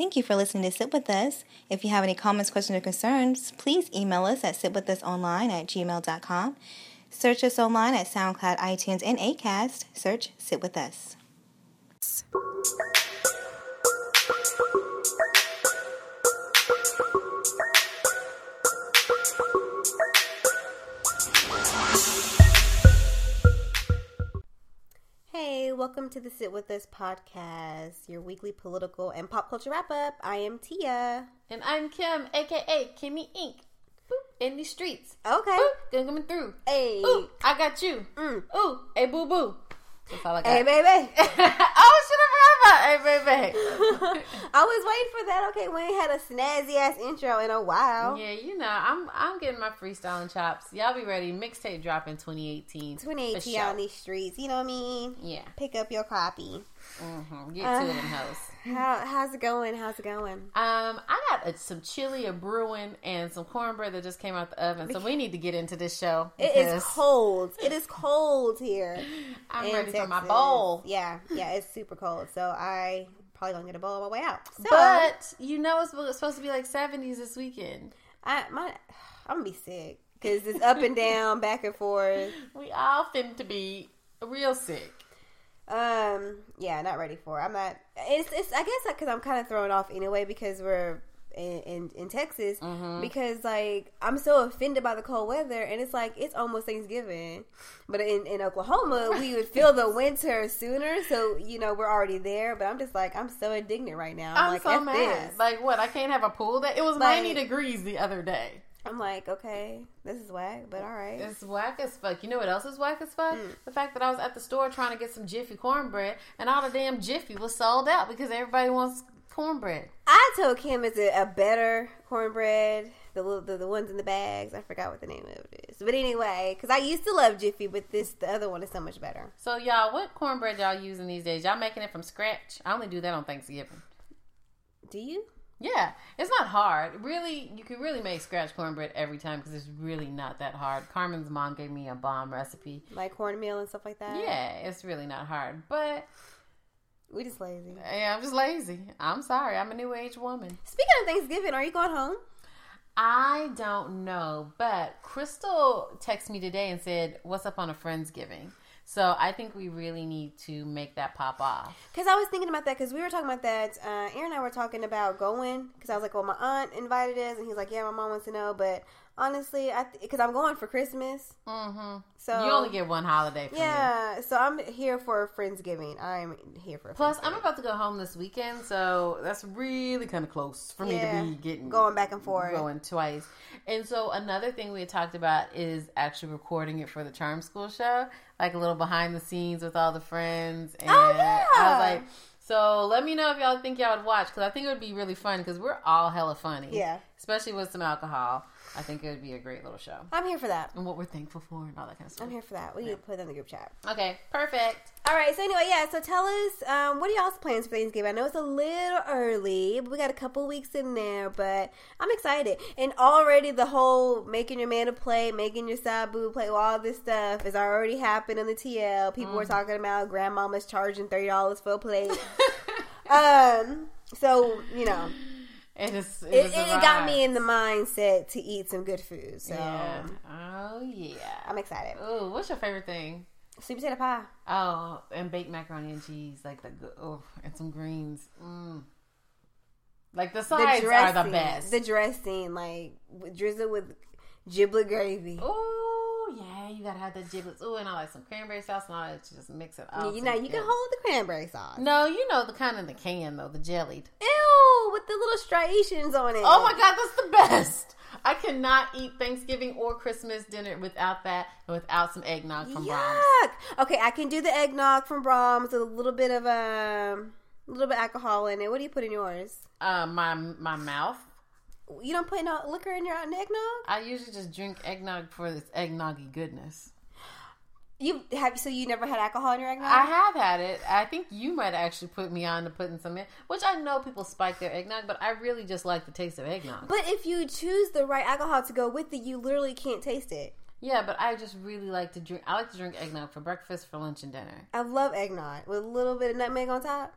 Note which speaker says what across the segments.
Speaker 1: Thank you for listening to Sit With Us. If you have any comments, questions, or concerns, please email us at sitwithusonline at gmail.com. Search us online at SoundCloud, iTunes, and Acast. Search Sit With Us. Hey, welcome to the Sit With Us podcast, your weekly political and pop culture wrap up. I am Tia.
Speaker 2: And I'm Kim, aka Kimmy Inc. Boop, in the streets.
Speaker 1: Okay.
Speaker 2: Boop, coming through.
Speaker 1: Hey.
Speaker 2: Ooh, I got you.
Speaker 1: Mm.
Speaker 2: Ooh, hey boo boo. That's all I got.
Speaker 1: Hey, baby.
Speaker 2: oh shit, I forgot about.
Speaker 1: I was waiting for that. Okay, we ain't had a snazzy ass intro in a while.
Speaker 2: yeah, you know, I'm I'm getting my freestyling chops. Y'all be ready. Mixtape drop in 2018. For
Speaker 1: 2018
Speaker 2: sure.
Speaker 1: on these streets, you know what I mean?
Speaker 2: Yeah.
Speaker 1: Pick up your copy.
Speaker 2: Mm-hmm. Get
Speaker 1: Uh,
Speaker 2: to it in house.
Speaker 1: How, how's it going? How's it going?
Speaker 2: Um, I got a, some chili, a brewing, and some cornbread that just came out the oven. So we need to get into this show.
Speaker 1: It is cold. It is cold here.
Speaker 2: I'm ready for my bowl.
Speaker 1: Yeah, yeah, it's super cold. So I probably don't get a bowl on my way out. So
Speaker 2: But you know it's supposed to be like 70s this weekend.
Speaker 1: I my I'm gonna be sick because it's up and down, back and forth.
Speaker 2: We all finna to be real sick.
Speaker 1: Um, yeah, not ready for. It. I'm not. It's, it's I guess because I'm kind of thrown off anyway because we're in in, in Texas
Speaker 2: Mm-hmm.
Speaker 1: because like I'm so offended by the cold weather and it's like it's almost Thanksgiving, but in in Oklahoma we would feel the winter sooner, so you know we're already there. But I'm just like I'm so indignant right now. I'm,
Speaker 2: I'm
Speaker 1: like,
Speaker 2: so mad.
Speaker 1: this.
Speaker 2: Like what? I can't have a pool. That it was
Speaker 1: Like-
Speaker 2: 90 degrees the other day.
Speaker 1: I'm like, okay, this is whack, but all right.
Speaker 2: It's whack as fuck. You know what else is whack as fuck?
Speaker 1: Mm.
Speaker 2: The fact that I was at the store trying to get some Jiffy cornbread, and all the damn Jiffy was sold out because everybody wants cornbread.
Speaker 1: I told Kim it's a, a better cornbread. The, little- the the ones in the bags. I forgot what the name of it is. But anyway, because I used to love Jiffy, but this the other one is so much better.
Speaker 2: So y'all, what cornbread y'all using these days? Y'all making it from scratch? I only do that on Thanksgiving.
Speaker 1: Do you?
Speaker 2: Yeah, it's not hard. Really, you can really make scratch cornbread every time because it's really not that hard. Carmen's mom gave me a bomb recipe.
Speaker 1: Like cornmeal and stuff like that?
Speaker 2: Yeah, it's really not hard. But
Speaker 1: We just lazy.
Speaker 2: yeah, I'm just lazy. I'm sorry. I'm a new age woman.
Speaker 1: Speaking of Thanksgiving, are you going home?
Speaker 2: I don't know, but Crystal texted me today and said, "What's up on a friendsgiving?" So I think we really need to make that pop off.
Speaker 1: Because I was thinking about that because we were talking about that. Uh, Aaron and I were talking about going because I was like, well, my aunt invited us, and he's like, yeah, my mom wants to know. But honestly, I because I'm going for Christmas,
Speaker 2: hmm
Speaker 1: so
Speaker 2: you only get one holiday. From me.
Speaker 1: yeah. So I'm here for Friendsgiving. I'm here for
Speaker 2: Plus, I'm about to go home this weekend, so that's really kind of close for
Speaker 1: Yeah,
Speaker 2: me to be getting
Speaker 1: going back and forth.
Speaker 2: going twice. And so another thing we had talked about is actually recording it for the Charm School show, like a little behind the scenes with all the friends. And
Speaker 1: Oh, yeah.
Speaker 2: I was like, so let me know if y'all think y'all would watch because I think it would be really fun because we're all hella funny.
Speaker 1: Yeah.
Speaker 2: especially with some alcohol. I think it would be a great little show.
Speaker 1: I'm here for that.
Speaker 2: And what we're thankful for and all that kind of stuff.
Speaker 1: I'm here for that. We need to put it in the group chat.
Speaker 2: Okay, perfect.
Speaker 1: All right. So anyway, yeah. So tell us, um, what are y'all's plans for Thanksgiving? I know it's a little early, but we got a couple weeks in there. But I'm excited, and already the whole making your man a plate, making your side boo plate, all this stuff is already happening in the TL. People were talking about grandmama's charging thirty dollars for a plate. um. So you know,
Speaker 2: It is.
Speaker 1: it, it,
Speaker 2: a
Speaker 1: got me in the mindset to eat some good food. So
Speaker 2: Yeah. Oh yeah.
Speaker 1: I'm excited.
Speaker 2: Oh, what's your favorite thing?
Speaker 1: Sweet potato pie.
Speaker 2: Oh, and baked macaroni and cheese, like the oh, and some greens. Mm. Like the sides are the best.
Speaker 1: The dressing, like drizzle with giblet gravy.
Speaker 2: Oh yeah, you gotta have the giblets. Oh, and I like some cranberry sauce and all that. Just mix it all.
Speaker 1: you know, you can hold the cranberry sauce.
Speaker 2: No, you know the kind in the can though, the jellied.
Speaker 1: Ew, with the little striations on it.
Speaker 2: Oh my god, that's the best. I cannot eat Thanksgiving or Christmas dinner without that and without some eggnog from Braum's.
Speaker 1: Yuck. Okay, I can do the eggnog from Braum's with a little bit of um, a little bit of alcohol in it. What do you put in yours?
Speaker 2: Uh, my my mouth.
Speaker 1: You don't put no liquor in your eggnog.
Speaker 2: I usually just drink eggnog for its eggnoggy goodness.
Speaker 1: You have so you never had alcohol in your eggnog?
Speaker 2: I have had it. I think you might actually put me on to putting some in, which I know people spike their eggnog, but I really just like the taste of eggnog.
Speaker 1: but if you choose the right alcohol to go with it, you literally can't taste it.
Speaker 2: yeah, but I just really like to drink. I like to drink eggnog for breakfast, for lunch, and dinner.
Speaker 1: I love eggnog with a little bit of nutmeg on top.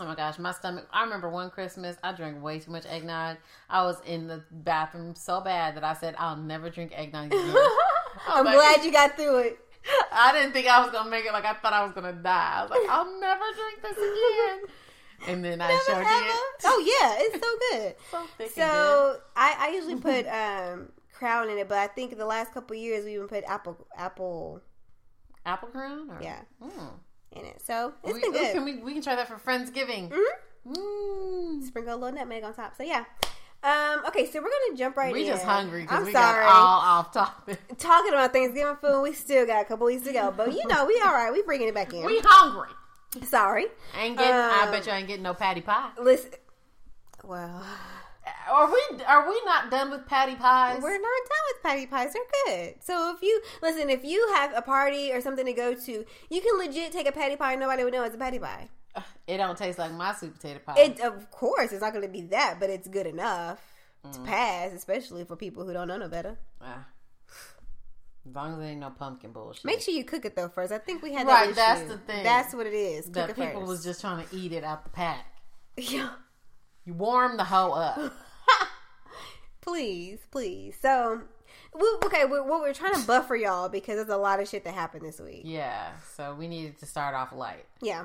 Speaker 2: Oh my gosh, my stomach. I remember one Christmas, I drank way too much eggnog. I was in the bathroom so bad that I said, I'll never drink eggnog again.
Speaker 1: I'm
Speaker 2: like-
Speaker 1: glad you got through it.
Speaker 2: I didn't think I was going to make it. Like, I thought I was going to die. I was like, I'll never drink this again. And then I
Speaker 1: Never
Speaker 2: sure did.
Speaker 1: Oh yeah, it's so good.
Speaker 2: So thick.
Speaker 1: So I, I usually put um, crown in it, but I think the last couple years we even put apple apple
Speaker 2: Apple crown? Or?
Speaker 1: Yeah.
Speaker 2: Mm.
Speaker 1: In it. So it's
Speaker 2: We,
Speaker 1: been good.
Speaker 2: can we, we can try that for Friendsgiving.
Speaker 1: Mhm.
Speaker 2: Mm.
Speaker 1: Sprinkle a little nutmeg on top. So yeah. Um, okay, so we're gonna jump right
Speaker 2: We
Speaker 1: in.
Speaker 2: We just hungry
Speaker 1: I'm
Speaker 2: we
Speaker 1: sorry.
Speaker 2: got all off topic.
Speaker 1: Talking about Thanksgiving food, we still got a couple weeks to go, but you know we all right. We bringing it back in.
Speaker 2: We hungry.
Speaker 1: sorry.
Speaker 2: Ain't getting. I
Speaker 1: Um,
Speaker 2: bet you ain't getting no Patti pie.
Speaker 1: Listen. Well,
Speaker 2: Are we? Are we not done with Patti pies?
Speaker 1: we're not done with Patti pies. They're good. So if you listen, if you have a party or something to go to, you can legit take a Patti pie. and Nobody would know it's a Patti pie.
Speaker 2: It don't taste like my sweet potato pie.
Speaker 1: It of course it's not going to be that, but it's good enough
Speaker 2: Mm.
Speaker 1: to pass, especially for people who don't know no better.
Speaker 2: Ah. as long as there ain't no pumpkin bullshit.
Speaker 1: Make sure you cook it though first. I think we had that
Speaker 2: Right,
Speaker 1: issue.
Speaker 2: that's the thing.
Speaker 1: That's what it is. Cook it
Speaker 2: people
Speaker 1: first.
Speaker 2: was just trying to eat it out the pack.
Speaker 1: yeah.
Speaker 2: You warm the hoe up.
Speaker 1: Please, please. So, we, okay, we, what we're trying to buffer y'all because there's a lot of shit that happened this week.
Speaker 2: yeah, so we needed to start off light.
Speaker 1: Yeah.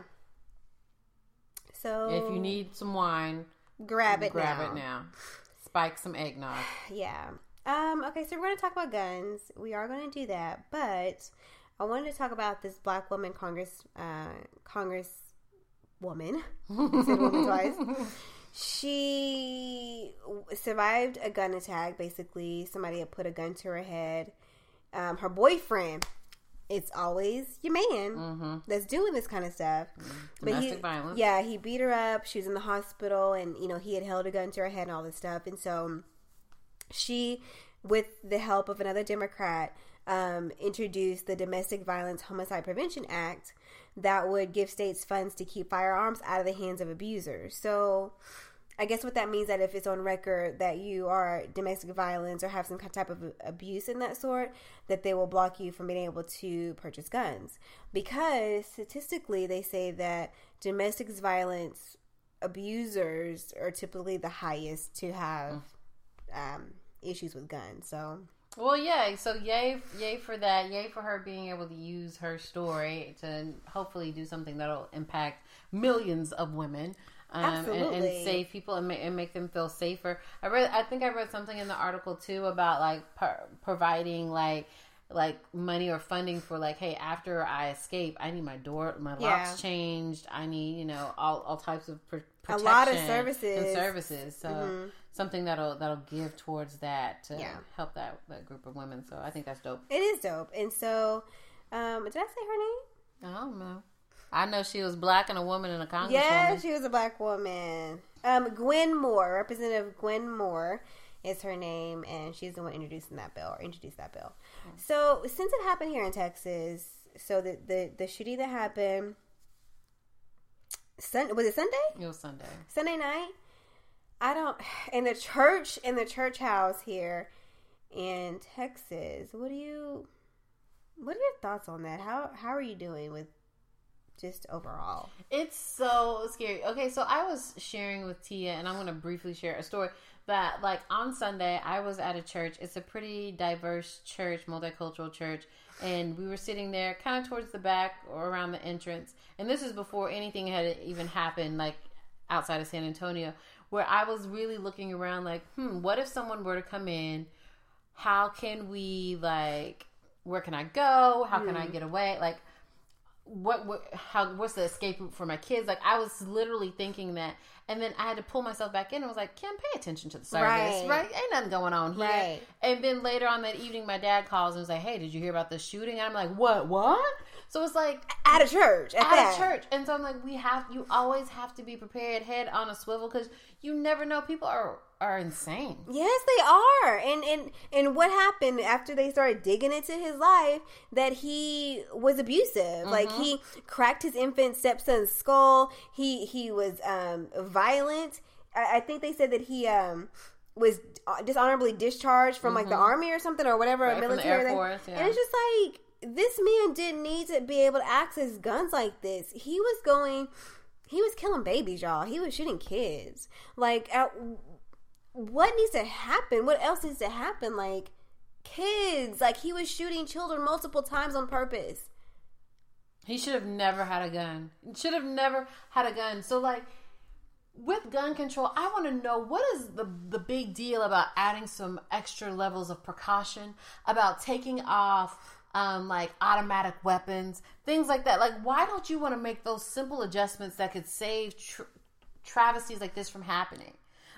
Speaker 1: So
Speaker 2: If you need some wine,
Speaker 1: grab it,
Speaker 2: grab
Speaker 1: now.
Speaker 2: it now. Spike some eggnog.
Speaker 1: Yeah. Um. Okay, so we're going to talk about guns. We are going to do that, but I wanted to talk about this black woman Congress, uh, Congress woman. Said woman twice. She survived a gun attack. Basically, somebody had put a gun to her head. Um, her boyfriend. It's always your man
Speaker 2: Mm-hmm.
Speaker 1: that's doing this kind of stuff.
Speaker 2: Domestic
Speaker 1: he,
Speaker 2: violence.
Speaker 1: Yeah, he beat her up. She was in the hospital, and you know he had held a gun to her head and all this stuff. And so she, with the help of another Democrat, um, introduced the Domestic Violence Homicide Prevention Act that would give states funds to keep firearms out of the hands of abusers. So. I guess what that means that if it's on record that you are domestic violence or have some type of abuse in that sort, that they will block you from being able to purchase guns. Because statistically, they say that domestic violence abusers are typically the highest to have um, issues with guns. So
Speaker 2: Well, yeah. So yay, yay for that. Yay for her being able to use her story to hopefully do something that'll impact millions of women. Um, and, and save people and make, and make them feel safer. I read, I think I read something in the article too about like providing like like money or funding for like, hey, after I escape, I need my door, my
Speaker 1: Yeah.
Speaker 2: locks changed. I need you know all, all types of pr-
Speaker 1: A lot of services.
Speaker 2: and services. So
Speaker 1: Mhm.
Speaker 2: something that'll that'll give towards that to
Speaker 1: Yeah.
Speaker 2: help that that group of women. So I think that's dope.
Speaker 1: it is dope. And so, um, did I say her name?
Speaker 2: I don't know. I know she was black and a woman and a congresswoman.
Speaker 1: Yeah, she was a black woman. Um, Gwen Moore, Representative Gwen Moore is her name, and she's the one introducing that bill or introduced that bill. So since it happened here in Texas, so the the, the shooting that happened, Was it Sunday?
Speaker 2: It was Sunday.
Speaker 1: Sunday night. I don't in the church in the church house here in Texas. What do you? What are your thoughts on that? How how are you doing with just overall?
Speaker 2: It's so scary. Okay, so I was sharing with Tia, and I'm going to briefly share a story that, like, on Sunday, I was at a church. It's a pretty diverse church, multicultural church, and we were sitting there kind of towards the back or around the entrance. And this is before anything had even happened, like, outside of San Antonio, where I was really looking around, like, hmm, what if someone were to come in? How can we, like, where can I go? How can I get away? Like, what, what how what's the escape route for my kids? Like i was literally thinking that and then i had to pull myself back in and was like kim pay attention to the service
Speaker 1: Right.
Speaker 2: right, ain't nothing going on here.
Speaker 1: Right.
Speaker 2: and then later on that evening my dad calls and was like hey did you hear about the shooting? And i'm like what what so it's like
Speaker 1: At a church, at,
Speaker 2: at a church and so i'm like we have you always have to be prepared head on a swivel because you never know people are are insane
Speaker 1: Yes, they are. And and and what happened after they started digging into his life that he was abusive. Like he cracked his infant stepson's skull. He he was um violent. I, I think they said that he um was dishonorably discharged from like the army or something or whatever
Speaker 2: Right,
Speaker 1: military.
Speaker 2: Force, yeah.
Speaker 1: And it's just like this man didn't need to be able to access guns like this. He was going he was killing babies, y'all. He was shooting kids. Like, at, what needs to happen? What else needs to happen? Like, kids. Like, he was shooting children multiple times on purpose.
Speaker 2: He should have never had a gun. Should have never had a gun. So, like, with gun control, I want to know what is the the big deal about adding some extra levels of precaution, about taking off um, like automatic weapons, things like that. Like, why don't you want to make those simple adjustments that could save tr- travesties like this from happening?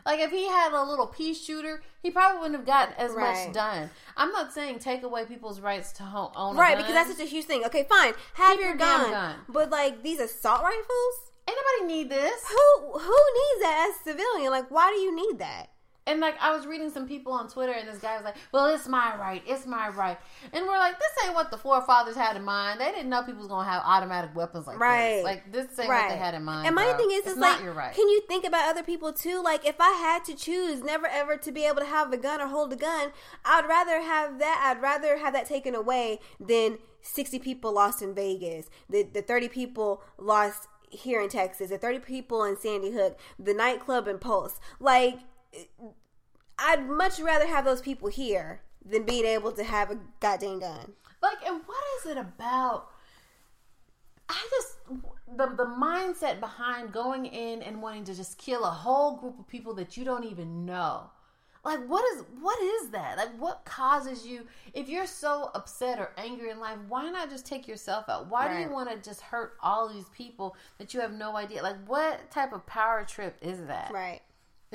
Speaker 2: Like, if he had a little pea shooter, he probably wouldn't have gotten as
Speaker 1: Right.
Speaker 2: much done. I'm not saying take away people's rights to own a
Speaker 1: Right, because that's such a huge thing. Okay, fine. Have
Speaker 2: Keep
Speaker 1: your,
Speaker 2: your
Speaker 1: gun.
Speaker 2: gun.
Speaker 1: But, like, these assault rifles?
Speaker 2: Anybody need this?
Speaker 1: Who who needs that as a civilian? Like, why do you need that?
Speaker 2: And like I was reading some people on Twitter, and this guy was like, "Well, it's my right, it's my right," and we're like, "This ain't what the forefathers had in mind. They didn't know people was gonna have automatic weapons like
Speaker 1: Right.
Speaker 2: this. Like this ain't what they had in mind."
Speaker 1: And my
Speaker 2: bro.
Speaker 1: thing is,
Speaker 2: it's
Speaker 1: it's like,
Speaker 2: right.
Speaker 1: can you think about other people too? Like, if I had to choose never ever to be able to have a gun or hold a gun, I'd rather have that. I'd rather have that taken away than 60 people lost in Vegas, the, the 30 people lost here in Texas, the 30 people in Sandy Hook, the nightclub in Pulse. Like, I'd much rather have those people here than being able to have a goddamn gun.
Speaker 2: Like, and what is it about? I just the the mindset behind going in and wanting to just kill a whole group of people that you don't even know. Like what is what is that? Like what causes you if you're so upset or angry in life, why not just take yourself out? Why do you want to just hurt all these people that you have no idea? Like what type of power trip is that?
Speaker 1: Right.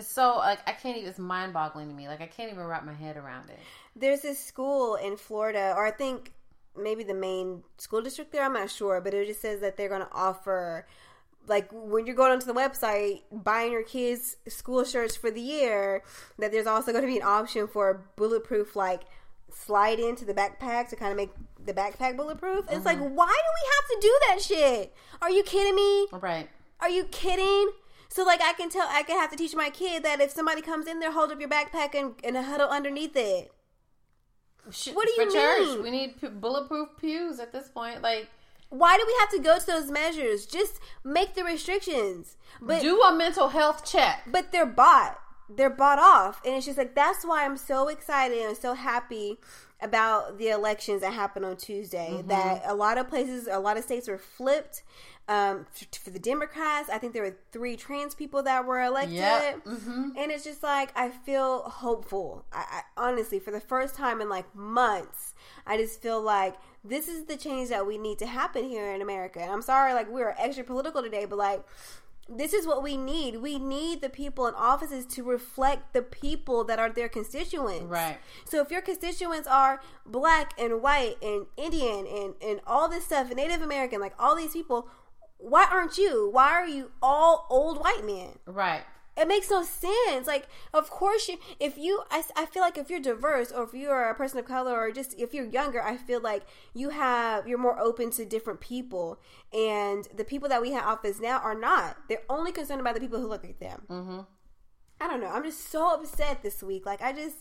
Speaker 2: It's so like I can't even it's mind boggling to me. Like I can't even wrap my head around it.
Speaker 1: there's this school in Florida, or I think maybe the main school district there. I'm not sure, but it just says that they're going to offer, like when you're going onto the website, buying your kids school shirts for the year. That there's also going to be an option for bulletproof, like slide into the backpack to kind of make the backpack bulletproof. It's like, mm-hmm. why do we have to do that shit? Are you kidding me?
Speaker 2: Right.
Speaker 1: Are you kidding? So like I can tell I can have to teach my kid that if somebody comes in there, hold up your backpack and, and huddle underneath it. What do
Speaker 2: for
Speaker 1: you
Speaker 2: church,
Speaker 1: mean?
Speaker 2: we need p- bulletproof pews at this point. Like
Speaker 1: Why do we have to go to those measures? Just make the restrictions. But
Speaker 2: do a mental health check.
Speaker 1: but they're bought. They're bought off. And it's just like that's why I'm so excited and so happy about the elections that happened on Tuesday.
Speaker 2: Mm-hmm.
Speaker 1: That a lot of places, a lot of states were flipped. Um, for the Democrats, I think there were three trans people that were elected,
Speaker 2: Yep. Mm-hmm.
Speaker 1: and it's just like I feel hopeful. I, I honestly, for the first time in like months, I just feel like this is the change that we need to happen here in America. And I'm sorry, like we are extra political today, but like this is what we need. We need the people in offices to reflect the people that are their constituents.
Speaker 2: Right.
Speaker 1: So if your constituents are black and white and Indian and, and all this stuff, Native American, like all these people, why aren't you? Why are you all old white men?
Speaker 2: Right.
Speaker 1: It makes no sense. Like, of course, you, if you, I, I feel like if you're diverse or if you're a person of color or just if you're younger, I feel like you have, you're more open to different people. And the people that we have office now are not. They're only concerned about the people who look like them.
Speaker 2: Mm-hmm.
Speaker 1: I don't know. I'm just so upset this week. Like, I just,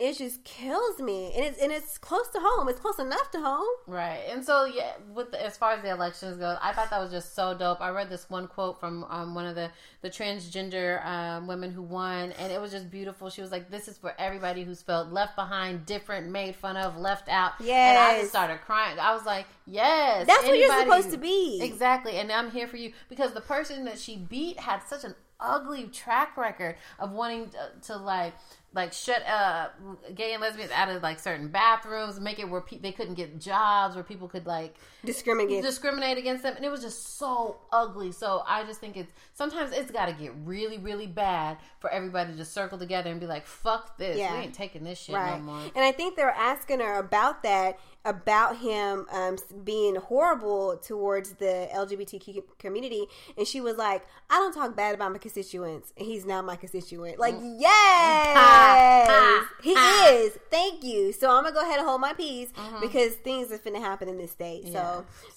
Speaker 1: it just kills me. And it's, and it's close to home. It's close enough to home.
Speaker 2: Right. And so yeah, with the, as far as the elections go, I thought that was just so dope. I read this one quote from um, one of the the transgender um, women who won, and it was just beautiful. She was like, "This is for everybody who's felt left behind, different, made fun of, left out." Yeah. And I just started crying. I was like, "Yes,
Speaker 1: That's what you're supposed to be.
Speaker 2: Exactly, and I'm here for you because the person that she beat had such an ugly track record of wanting to, to like like shut uh gay and lesbians out of like certain bathrooms make it where pe- they couldn't get jobs where people could like
Speaker 1: Discriminate.
Speaker 2: discriminate against them and it was just so ugly so i just think it's sometimes it's got to get really really bad for everybody to just circle together and be like fuck this
Speaker 1: Yeah.
Speaker 2: we ain't taking this shit
Speaker 1: right.
Speaker 2: no more
Speaker 1: And I think they were asking her about that, about him um, being horrible towards the LGBTQ community, and she was like, "I don't talk bad about my constituents, and he's not my constituent." Like, yes, he is. Thank you. So I'm gonna go ahead and hold my peace because things are finna happen in this state. So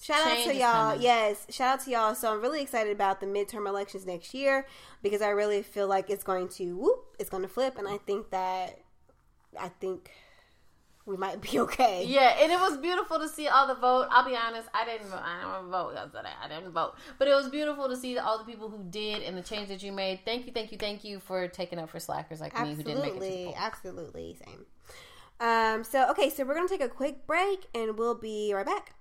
Speaker 1: Shout out to y'all. Yes, shout out to y'all. So I'm really excited about the midterm elections next year because I really feel like it's going to whoop, it's going to flip, and I think that I think we might be okay.
Speaker 2: Yeah, and it was beautiful to see all the vote. I'll be honest, I didn't vote. I didn't vote yesterday. I didn't vote, but it was beautiful to see all the people who did and the change that you made. Thank you, thank you, thank you for taking up for slackers like me who didn't make it. To the poll.
Speaker 1: Absolutely, same. Um, so okay, so we're gonna take a quick break and we'll be right back.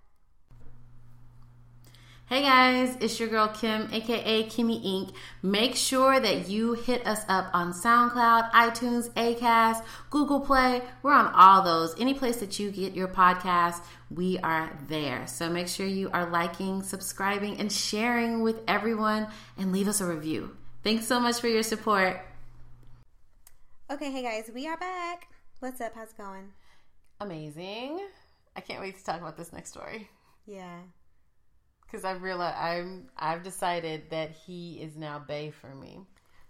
Speaker 2: Hey guys, it's your girl Kim, aka Kimmy Inc. Make sure that you hit us up on SoundCloud, iTunes, Acast, Google Play. We're on all those. Any place that you get your podcast, we are there. So make sure you are liking, subscribing, and sharing with everyone and leave us a review. Thanks so much for your support.
Speaker 1: Okay, hey guys, we are back. What's up? How's it going?
Speaker 2: Amazing. I can't wait to talk about this next story.
Speaker 1: Yeah
Speaker 2: because I've realized I'm I've decided that he is now Bay for me.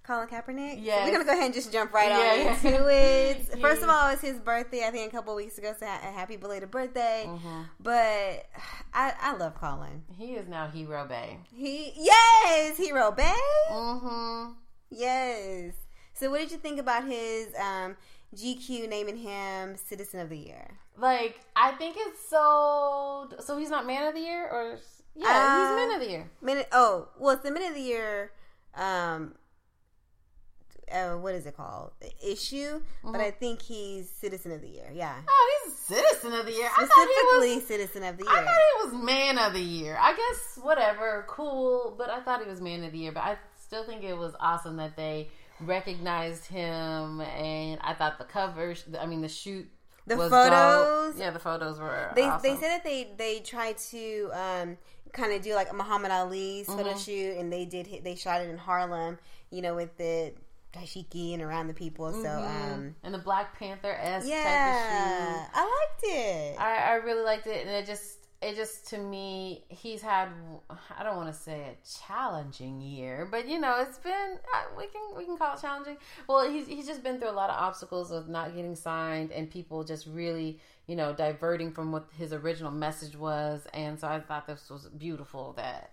Speaker 1: Colin Kaepernick. Yeah, so we're gonna go ahead and just jump right yeah, on into it. First of all, it's his birthday. I think a couple weeks ago, so a happy belated birthday. Mm-hmm. But I, I love Colin.
Speaker 2: He is now Hero Bay.
Speaker 1: He yes, Hero Bay. Mm-hmm. Yes. So, what did you think about his um, GQ naming him Citizen of the Year?
Speaker 2: Like, I think it's so. So he's not Man of the Year, or yeah, uh, he's Man of the Year.
Speaker 1: Minute. Oh, well, it's the Man of the Year. Um, uh, what is it called? Issue, mm-hmm. but I think he's Citizen of the Year. Yeah.
Speaker 2: Oh, he's Citizen of the Year.
Speaker 1: Specifically, was, Citizen of the Year. I
Speaker 2: thought he was Man of the Year. I guess whatever, cool. But I thought he was Man of the Year. But I still think it was awesome that they recognized him, and I thought the covers. I mean, the shoot
Speaker 1: the photos.
Speaker 2: Dope. Yeah, the photos were.
Speaker 1: They
Speaker 2: awesome.
Speaker 1: they said that they they tried to um, kind of do like a Muhammad mm-hmm. photo shoot, and they did. They shot it in Harlem, you know, with the dashiki and around the people. So, mm-hmm. um,
Speaker 2: and the Black Panther s
Speaker 1: yeah,
Speaker 2: type
Speaker 1: of shoe. I liked it.
Speaker 2: I, I really liked it, and it just it just to me he's had I don't want to say a challenging year, but you know it's been uh, we can we can call it challenging. Well, he's he's just been through a lot of obstacles of not getting signed and people just really you know diverting from what his original message was, and so I thought this was beautiful that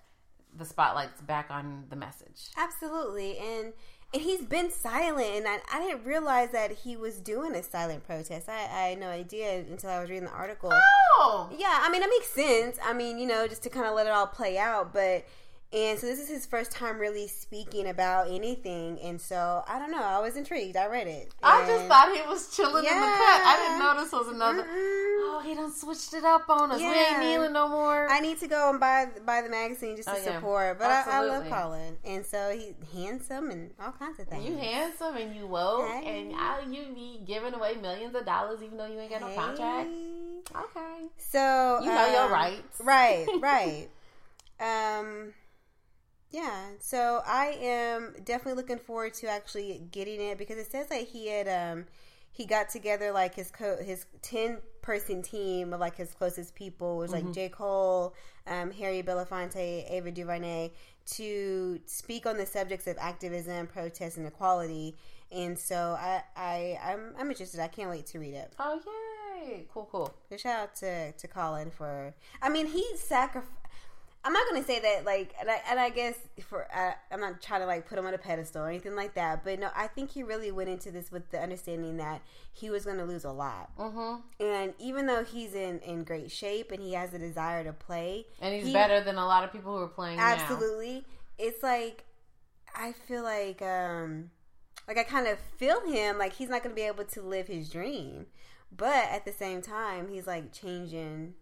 Speaker 2: the spotlight's back on the message.
Speaker 1: Absolutely, and and he's been silent. And I, I, didn't realize that he was doing a silent protest. I, I, had no idea until i was reading the article.
Speaker 2: Oh!
Speaker 1: Yeah i mean that makes sense. I mean you know just to kind of let it all play out. But and so this is his first time really speaking about anything. And so I don't know. I was intrigued. I read it.
Speaker 2: I just thought he was chilling yeah. in the cut. I didn't know this was another. Mm-mm. Oh, he done switched it up on us. Yeah. We ain't kneeling no more.
Speaker 1: I need to go and buy buy the magazine just to oh, yeah. support. But I, I, love Colin, and so he's handsome and all kinds of things.
Speaker 2: You handsome and you woke, hey. and I, you be giving away millions of dollars even though you ain't got no contract. Okay.
Speaker 1: So
Speaker 2: you know um, your rights.
Speaker 1: Right. Right. um. Yeah, so I am definitely looking forward to actually getting it because it says that he had um he got together like his co- his ten person team of like his closest people was like mm-hmm. J Cole, um, Harry Belafonte, Ava DuVernay to speak on the subjects of activism, protest, and equality. And so I I I'm, I'm interested. I can't wait to read it.
Speaker 2: Oh yay! Cool, cool.
Speaker 1: So shout out to to Colin for. I mean, he sacrificed I'm not gonna say that like, and I, and I guess for uh, I'm not trying to like put him on a pedestal or anything like that, but no, I think he really went into this with the understanding that he was gonna lose a lot, mm-hmm. and even though he's in in great shape and he has a desire to play,
Speaker 2: and he's he, better than a lot of people who are playing.
Speaker 1: Absolutely,
Speaker 2: now.
Speaker 1: it's like I feel like um like I kind of feel him like he's not gonna be able to live his dream, but at the same time he's like changing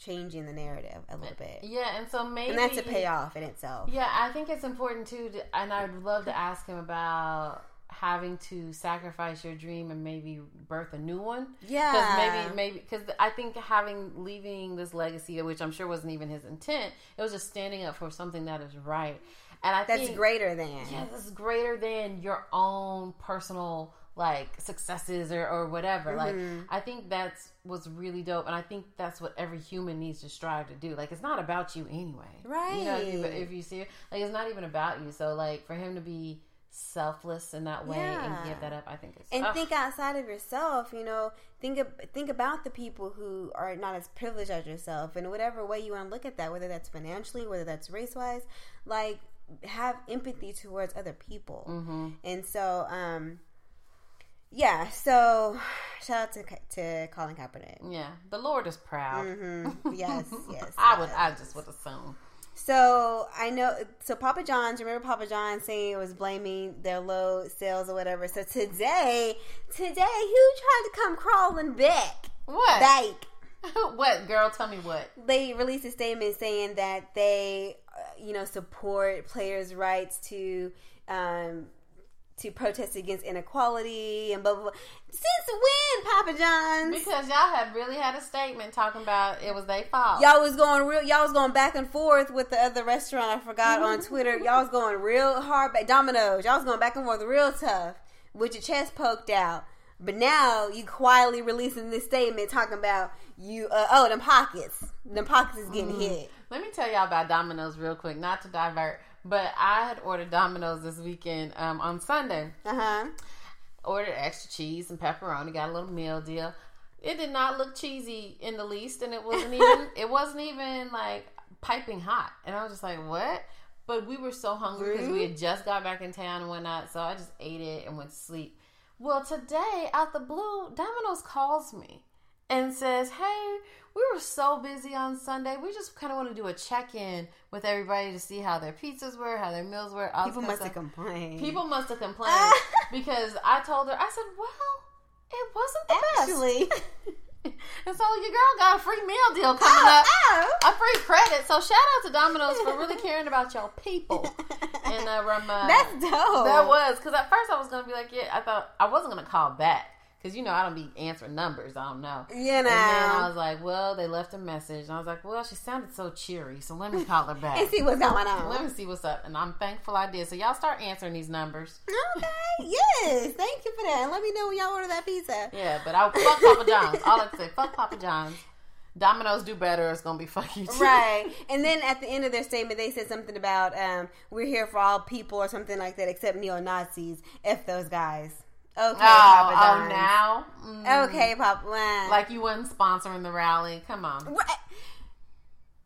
Speaker 1: changing the narrative a little bit.
Speaker 2: Yeah, and so maybe
Speaker 1: and that's a payoff in itself.
Speaker 2: Yeah, I think it's important too, to, and I'd love to ask him about having to sacrifice your dream and maybe birth a new one.
Speaker 1: Yeah,
Speaker 2: because maybe maybe because I think having leaving this legacy, which I'm sure wasn't even his intent, it was just standing up for something that is right. And I
Speaker 1: that's
Speaker 2: think,
Speaker 1: greater than
Speaker 2: yeah, that's greater than your own personal like successes or, or whatever. Mm-hmm. Like I think that's was really dope, and I think that's what every human needs to strive to do. Like it's not about you anyway,
Speaker 1: right?
Speaker 2: You know, if, if you see it, like it's not even about you. So like for him to be selfless in that way yeah. and give that up, I think it's
Speaker 1: and think outside of yourself. You know, think think about the people who are not as privileged as yourself, and whatever way you want to look at that, whether that's financially, whether that's race wise, like have empathy towards other people. Mm-hmm. And so, um, yeah, so shout out to to Colin Kaepernick.
Speaker 2: Yeah, the Lord is proud.
Speaker 1: Mm-hmm. Yes, yes.
Speaker 2: I would. I just would assume.
Speaker 1: So I know. So Papa John's. Remember Papa John's saying it was blaming their low sales or whatever. So today, today, who tried to come crawling back?
Speaker 2: What?
Speaker 1: Back.
Speaker 2: what, girl? Tell me what.
Speaker 1: They released a statement saying that they, uh, you know, support players' rights to. Um, to protest against inequality and blah blah blah. Since when, Papa John's?
Speaker 2: Because y'all had really had a statement talking about it was their fault.
Speaker 1: Y'all was going real. Y'all was going back and forth with the other restaurant. I forgot
Speaker 2: Mm-hmm.
Speaker 1: on Twitter. Y'all was going real hard. Back Domino's. Y'all was going back and forth real tough with your chest poked out. But now you quietly releasing this statement talking about you. Uh, oh, them pockets. Them pockets is getting
Speaker 2: Mm-hmm.
Speaker 1: hit.
Speaker 2: Let me tell y'all about Domino's real quick, not to divert, but I had ordered Domino's this weekend um, on Sunday.
Speaker 1: Uh huh.
Speaker 2: Ordered extra cheese and pepperoni, got a little meal deal. It did not look cheesy in the least, and it wasn't even it wasn't even like piping hot. And I was just like, what? But we were so hungry because we had just got back in town and whatnot, so I just ate it and went to sleep. Well, today, out the blue, Domino's calls me and says, Hey, we were so busy on Sunday. We just kind of want to do a check in with everybody to see how their pizzas were, how their meals were.
Speaker 1: People must have complained.
Speaker 2: People must have complained because I told her, I said, Well, it wasn't the
Speaker 1: actually.
Speaker 2: best. and so your girl got a free meal deal coming
Speaker 1: Oh,
Speaker 2: up.
Speaker 1: oh.
Speaker 2: A free credit. So shout out to Domino's for really caring about y'all people. And uh, uh,
Speaker 1: That's dope.
Speaker 2: that was because at first I was gonna be like, yeah, I thought I wasn't gonna call back because you know I don't be answering numbers. I don't know.
Speaker 1: You
Speaker 2: And then I was like, well, they left a message, and I was like, well, she sounded so cheery, so let me call her back.
Speaker 1: And see what's going on.
Speaker 2: Let me see what's up, and I'm thankful I did. So y'all start answering these numbers.
Speaker 1: Okay. Yes. Thank you for that. And let me know when y'all order that pizza.
Speaker 2: Yeah, but I fuck Papa John's. All I can say, fuck Papa John's. Domino's do better. It's gonna be fuck you too.
Speaker 1: Right. And then at the end of their statement, they said something about um, we're here for all people or something like that, except neo Nazis. F those guys. Okay,
Speaker 2: Oh,
Speaker 1: Papa
Speaker 2: oh,
Speaker 1: John's.
Speaker 2: now. Mm.
Speaker 1: Okay, Papa. Well,
Speaker 2: Like you wasn't sponsoring the rally. Come on.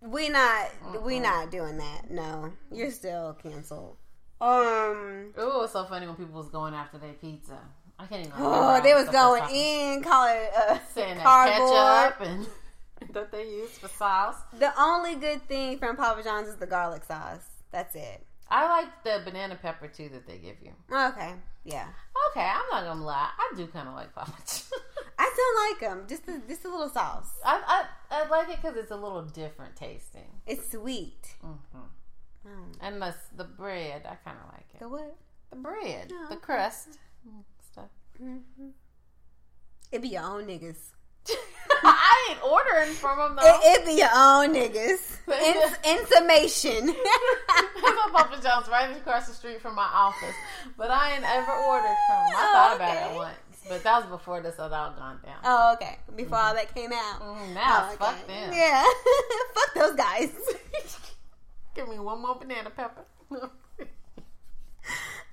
Speaker 1: We not we not doing that. No, you're still canceled. Um.
Speaker 2: Ooh, it's so funny when people was going after their pizza. I can't even.
Speaker 1: Oh, they was going in, call it uh,
Speaker 2: saying
Speaker 1: cardboard.
Speaker 2: ketchup and that they use for sauce.
Speaker 1: The only good thing from Papa John's is the garlic sauce. That's it.
Speaker 2: I like the banana pepper too that they give you.
Speaker 1: Okay. Yeah.
Speaker 2: Okay, I'm not gonna lie. I do kind of like Papa John's.
Speaker 1: I still like them. Just a, just a little sauce.
Speaker 2: I, I I like it because it's a little different tasting.
Speaker 1: It's sweet.
Speaker 2: hmm
Speaker 1: Mm.
Speaker 2: And the the bread, I kind of like it.
Speaker 1: The what?
Speaker 2: The bread,
Speaker 1: Oh,
Speaker 2: the crust mm, stuff.
Speaker 1: Mm-hmm. It be your own niggas.
Speaker 2: I ain't ordering from them though.
Speaker 1: It, it be your own niggas. In, in summation.
Speaker 2: There's a Papa John's right across the street from my office, but I ain't ever ordered from them. I thought about it once, but that was before this had all gone down.
Speaker 1: oh, okay. Before all that came out.
Speaker 2: Mm, now,
Speaker 1: Oh,
Speaker 2: fuck
Speaker 1: okay.
Speaker 2: them.
Speaker 1: Yeah. fuck those guys.
Speaker 2: Give me one more banana pepper.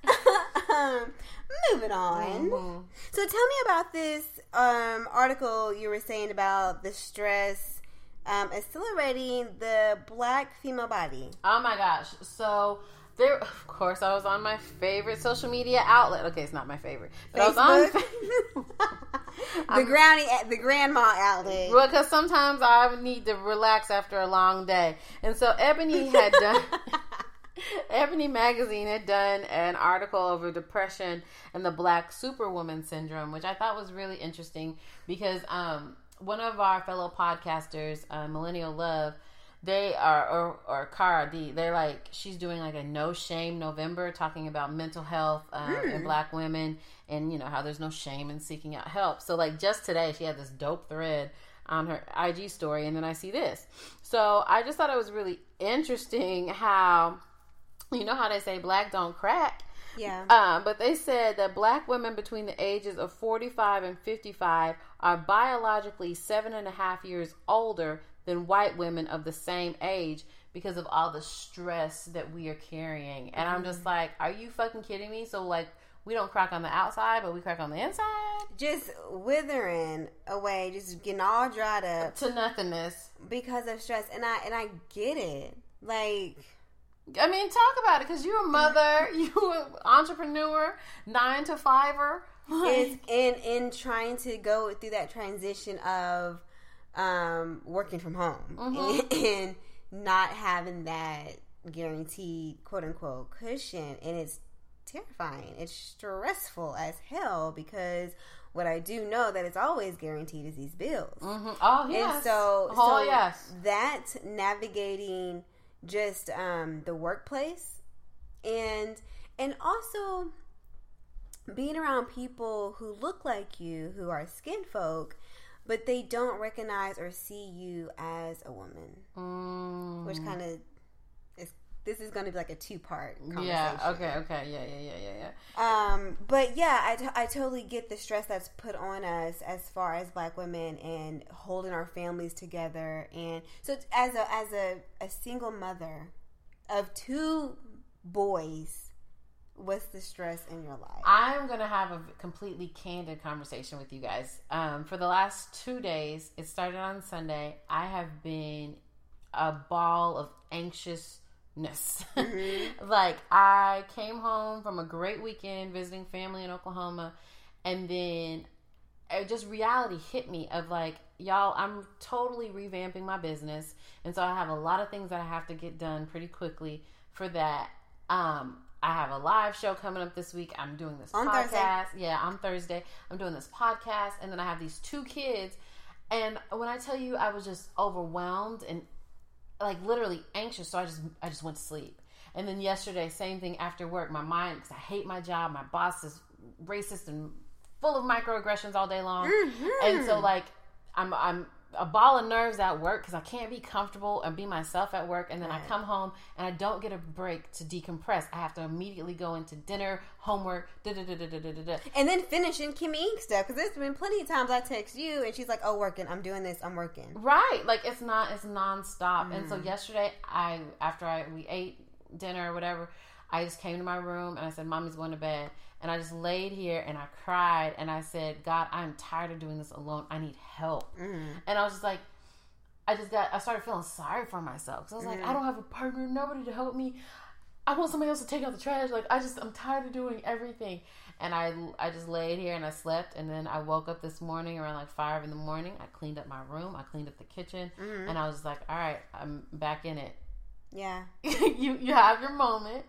Speaker 1: Um, moving on.
Speaker 2: Mhm.
Speaker 1: So tell me about this um, article you were saying about the stress um, accelerating the black female body.
Speaker 2: Oh my gosh. So there of course I was on my favorite social media outlet. Okay, it's not my favorite. But I was
Speaker 1: Facebook?
Speaker 2: on
Speaker 1: the granny, the grandma outlet.
Speaker 2: Well, because sometimes I need to relax after a long day. And so Ebony had done Ebony magazine had done an article over depression and the black superwoman syndrome, which I thought was really interesting because um, one of our fellow podcasters, uh, Millennial Love, they are or or Cara D, they're like she's doing like a no shame November talking about mental health um, and black women and you know how there's no shame in seeking out help. So like just today she had this dope thread on her IG story and then I see this. So I just thought it was really interesting how you know how they say black don't crack.
Speaker 1: Yeah.
Speaker 2: Um, but they said that black women between the ages of 45 and 55 are biologically seven and a half years older than white women of the same age because of all the stress that we are carrying. And I'm just like, are you fucking kidding me? So, like, we don't crack on the outside, but we crack on the inside
Speaker 1: just withering away, just getting all dried up
Speaker 2: to nothingness.
Speaker 1: because of stress. And I and I get it. Like
Speaker 2: I mean, talk about it because you're a mother, you an entrepreneur, nine to fiver.
Speaker 1: It's in in trying to go through that transition of um, working from home
Speaker 2: Mm-hmm.
Speaker 1: and, and not having that guaranteed quote unquote cushion, and it's terrifying. It's stressful as hell because what I do know that it's always guaranteed is these bills.
Speaker 2: Mhm. Oh yes.
Speaker 1: And so,
Speaker 2: oh
Speaker 1: so
Speaker 2: yes.
Speaker 1: that navigating just um, the workplace and and also being around people who look like you, who are skin folk, but they don't recognize or see you as a woman,
Speaker 2: Mm.
Speaker 1: which kind of. This is going to be like a two part conversation.
Speaker 2: Yeah. Okay. Okay. Yeah. Yeah. Yeah. Yeah. Yeah.
Speaker 1: Um, but yeah, I, t- I totally get the stress that's put on us as far as black women and holding our families together. And so, as a as a, a single mother of two boys, what's the stress in your life?
Speaker 2: I'm gonna have a completely candid conversation with you guys. Um, for the last two days, it started on Sunday. I have been a ball of anxiousness. like I came home from a great weekend visiting family in Oklahoma, and then it just reality hit me of like y'all i'm totally revamping my business and so i have a lot of things that i have to get done pretty quickly for that. Um i have a live show coming up this week. I'm doing this
Speaker 1: On
Speaker 2: podcast.
Speaker 1: Thursday.
Speaker 2: yeah on thursday. I'm doing this podcast and then i have these two kids and when i tell you i was just overwhelmed and like literally anxious so i just i just went to sleep. And then yesterday same thing after work my mind because i hate my job my boss is racist and full of microaggressions all day long. Mm-hmm. And so like i'm i'm a ball of nerves at work because I can't be comfortable and be myself at work. And then
Speaker 1: right.
Speaker 2: I come home and I don't get a break to decompress. I have to immediately go into dinner, homework, da da da da da da da.
Speaker 1: And then finishing Kimmy Ink stuff because there's been plenty of times I text you and she's like, "Oh, working. I'm doing this. I'm working."
Speaker 2: Right. Like it's not. It's nonstop. Mm. And so mm. yesterday, I after I we ate dinner or whatever. I just came to my room and I said, Mommy's going to bed. And I just laid here and I cried and I said, God, I'm tired of doing this alone. I need help. Mm. And I was just like I just got I started feeling sorry for myself. So I was like, I mm. don't have a partner, nobody to help me. I want somebody else to take out the trash. Like I just I'm tired of doing everything. And I I just laid here and I slept and then I woke up this morning around like five in the morning. I cleaned up my room, I cleaned up the kitchen, mm. and I was like, All right, I'm back in it.
Speaker 1: Yeah.
Speaker 2: you you have your moment.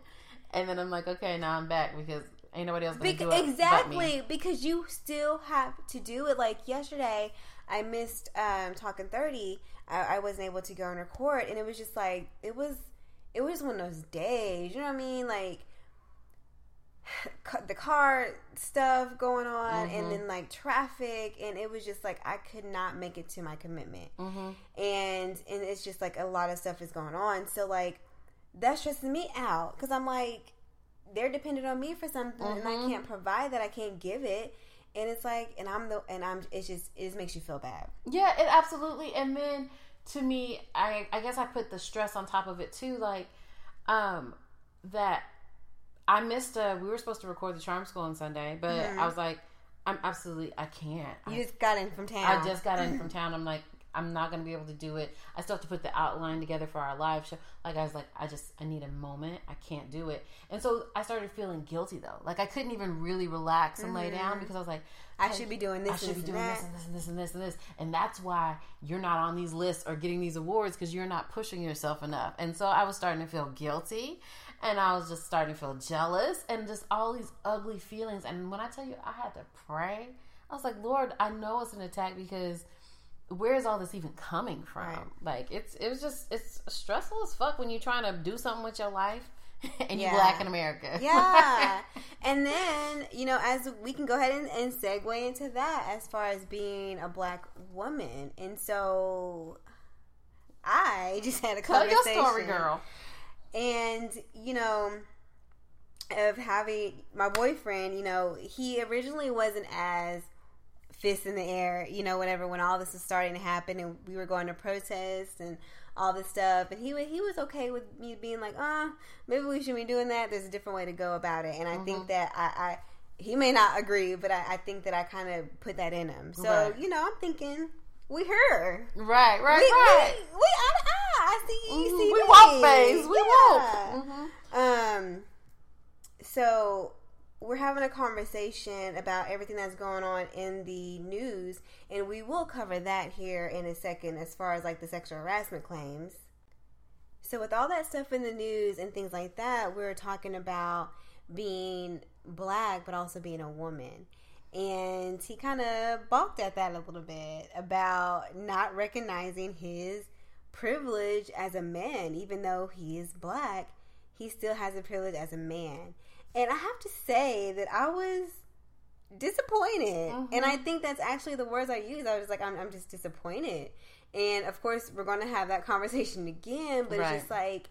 Speaker 2: And then I'm like, okay, now I'm back because ain't nobody else gonna
Speaker 1: Bec-
Speaker 2: do it.
Speaker 1: exactly because you still have to do it. Like yesterday, I missed um, talking thirty. I, I wasn't able to go and record, and it was just like it was. It was one of those days. You know what I mean? Like the car stuff going on,
Speaker 2: Mm-hmm.
Speaker 1: and then like traffic, and it was just like I could not make it to my commitment,
Speaker 2: Mm-hmm.
Speaker 1: and and it's just like a lot of stuff is going on. So like that stresses me out because I'm like they're dependent on me for something and I
Speaker 2: Mhm.
Speaker 1: can't provide that. I can't give it. And it's like, and I'm the, and I'm, it's just, it just makes you feel bad.
Speaker 2: Yeah, it absolutely. And then to me, I I guess I put the stress on top of it too, like um that I missed a we were supposed to record the charm school on Sunday, but I was like, I'm absolutely I can't.
Speaker 1: You
Speaker 2: I,
Speaker 1: just got in from town.
Speaker 2: I just got in from town. I'm like, I'm not gonna be able to do it. I still have to put the outline together for our live show. Like I was like, I just I need a moment. I can't do it. And so I started feeling guilty though. Like I couldn't even really relax and lay down mm-hmm. because I was like,
Speaker 1: I should be doing this
Speaker 2: I should be doing this and this and this and this and this. And that's why you're not on these lists or getting these awards because you're not pushing yourself enough. And so I was starting to feel guilty and I was just starting to feel jealous and just all these ugly feelings. And when I tell you I had to pray, I was like, Lord, I know it's an attack because where is all this even coming from?
Speaker 1: Right.
Speaker 2: Like it's it was just it's stressful as fuck when you're trying to do something with your life and you
Speaker 1: Yeah.
Speaker 2: black in America.
Speaker 1: Yeah. and then, you know, as we can go ahead and, and segue into that as far as being a black woman. And so I just had a
Speaker 2: Tell your
Speaker 1: conversation.
Speaker 2: story, girl.
Speaker 1: and you know of having my boyfriend you know he originally wasn't as fist in the air you know whenever when all this was starting to happen and we were going to protest and all this stuff and he he was okay with me being like uh maybe we should be doing that there's a different way to go about it and i think that i i he may not agree but i, I think that i kind of put that in him so
Speaker 2: Right.
Speaker 1: you know i'm thinking we her
Speaker 2: Right, right,
Speaker 1: we,
Speaker 2: right.
Speaker 1: we, we eye to eye. I see you.
Speaker 2: Mhm.
Speaker 1: See
Speaker 2: We
Speaker 1: me.
Speaker 2: woke, babes. We
Speaker 1: Yeah.
Speaker 2: woke. Mhm.
Speaker 1: Um, so we're having a conversation about everything that's going on in the news, and we will cover that here in a second as far as like the sexual harassment claims. So, with all that stuff in the news and things like that, we're talking about being black, but also being a woman. And he kind of balked at that a little bit about not recognizing his privilege as a man, even though he is black, he still has a privilege as a man. And I have to say that I was disappointed. And I mm-hmm. think that's actually the words I used. I was like, I'm, I'm just disappointed. And of course, we're going to have that conversation again, but
Speaker 2: Right.
Speaker 1: it's just like,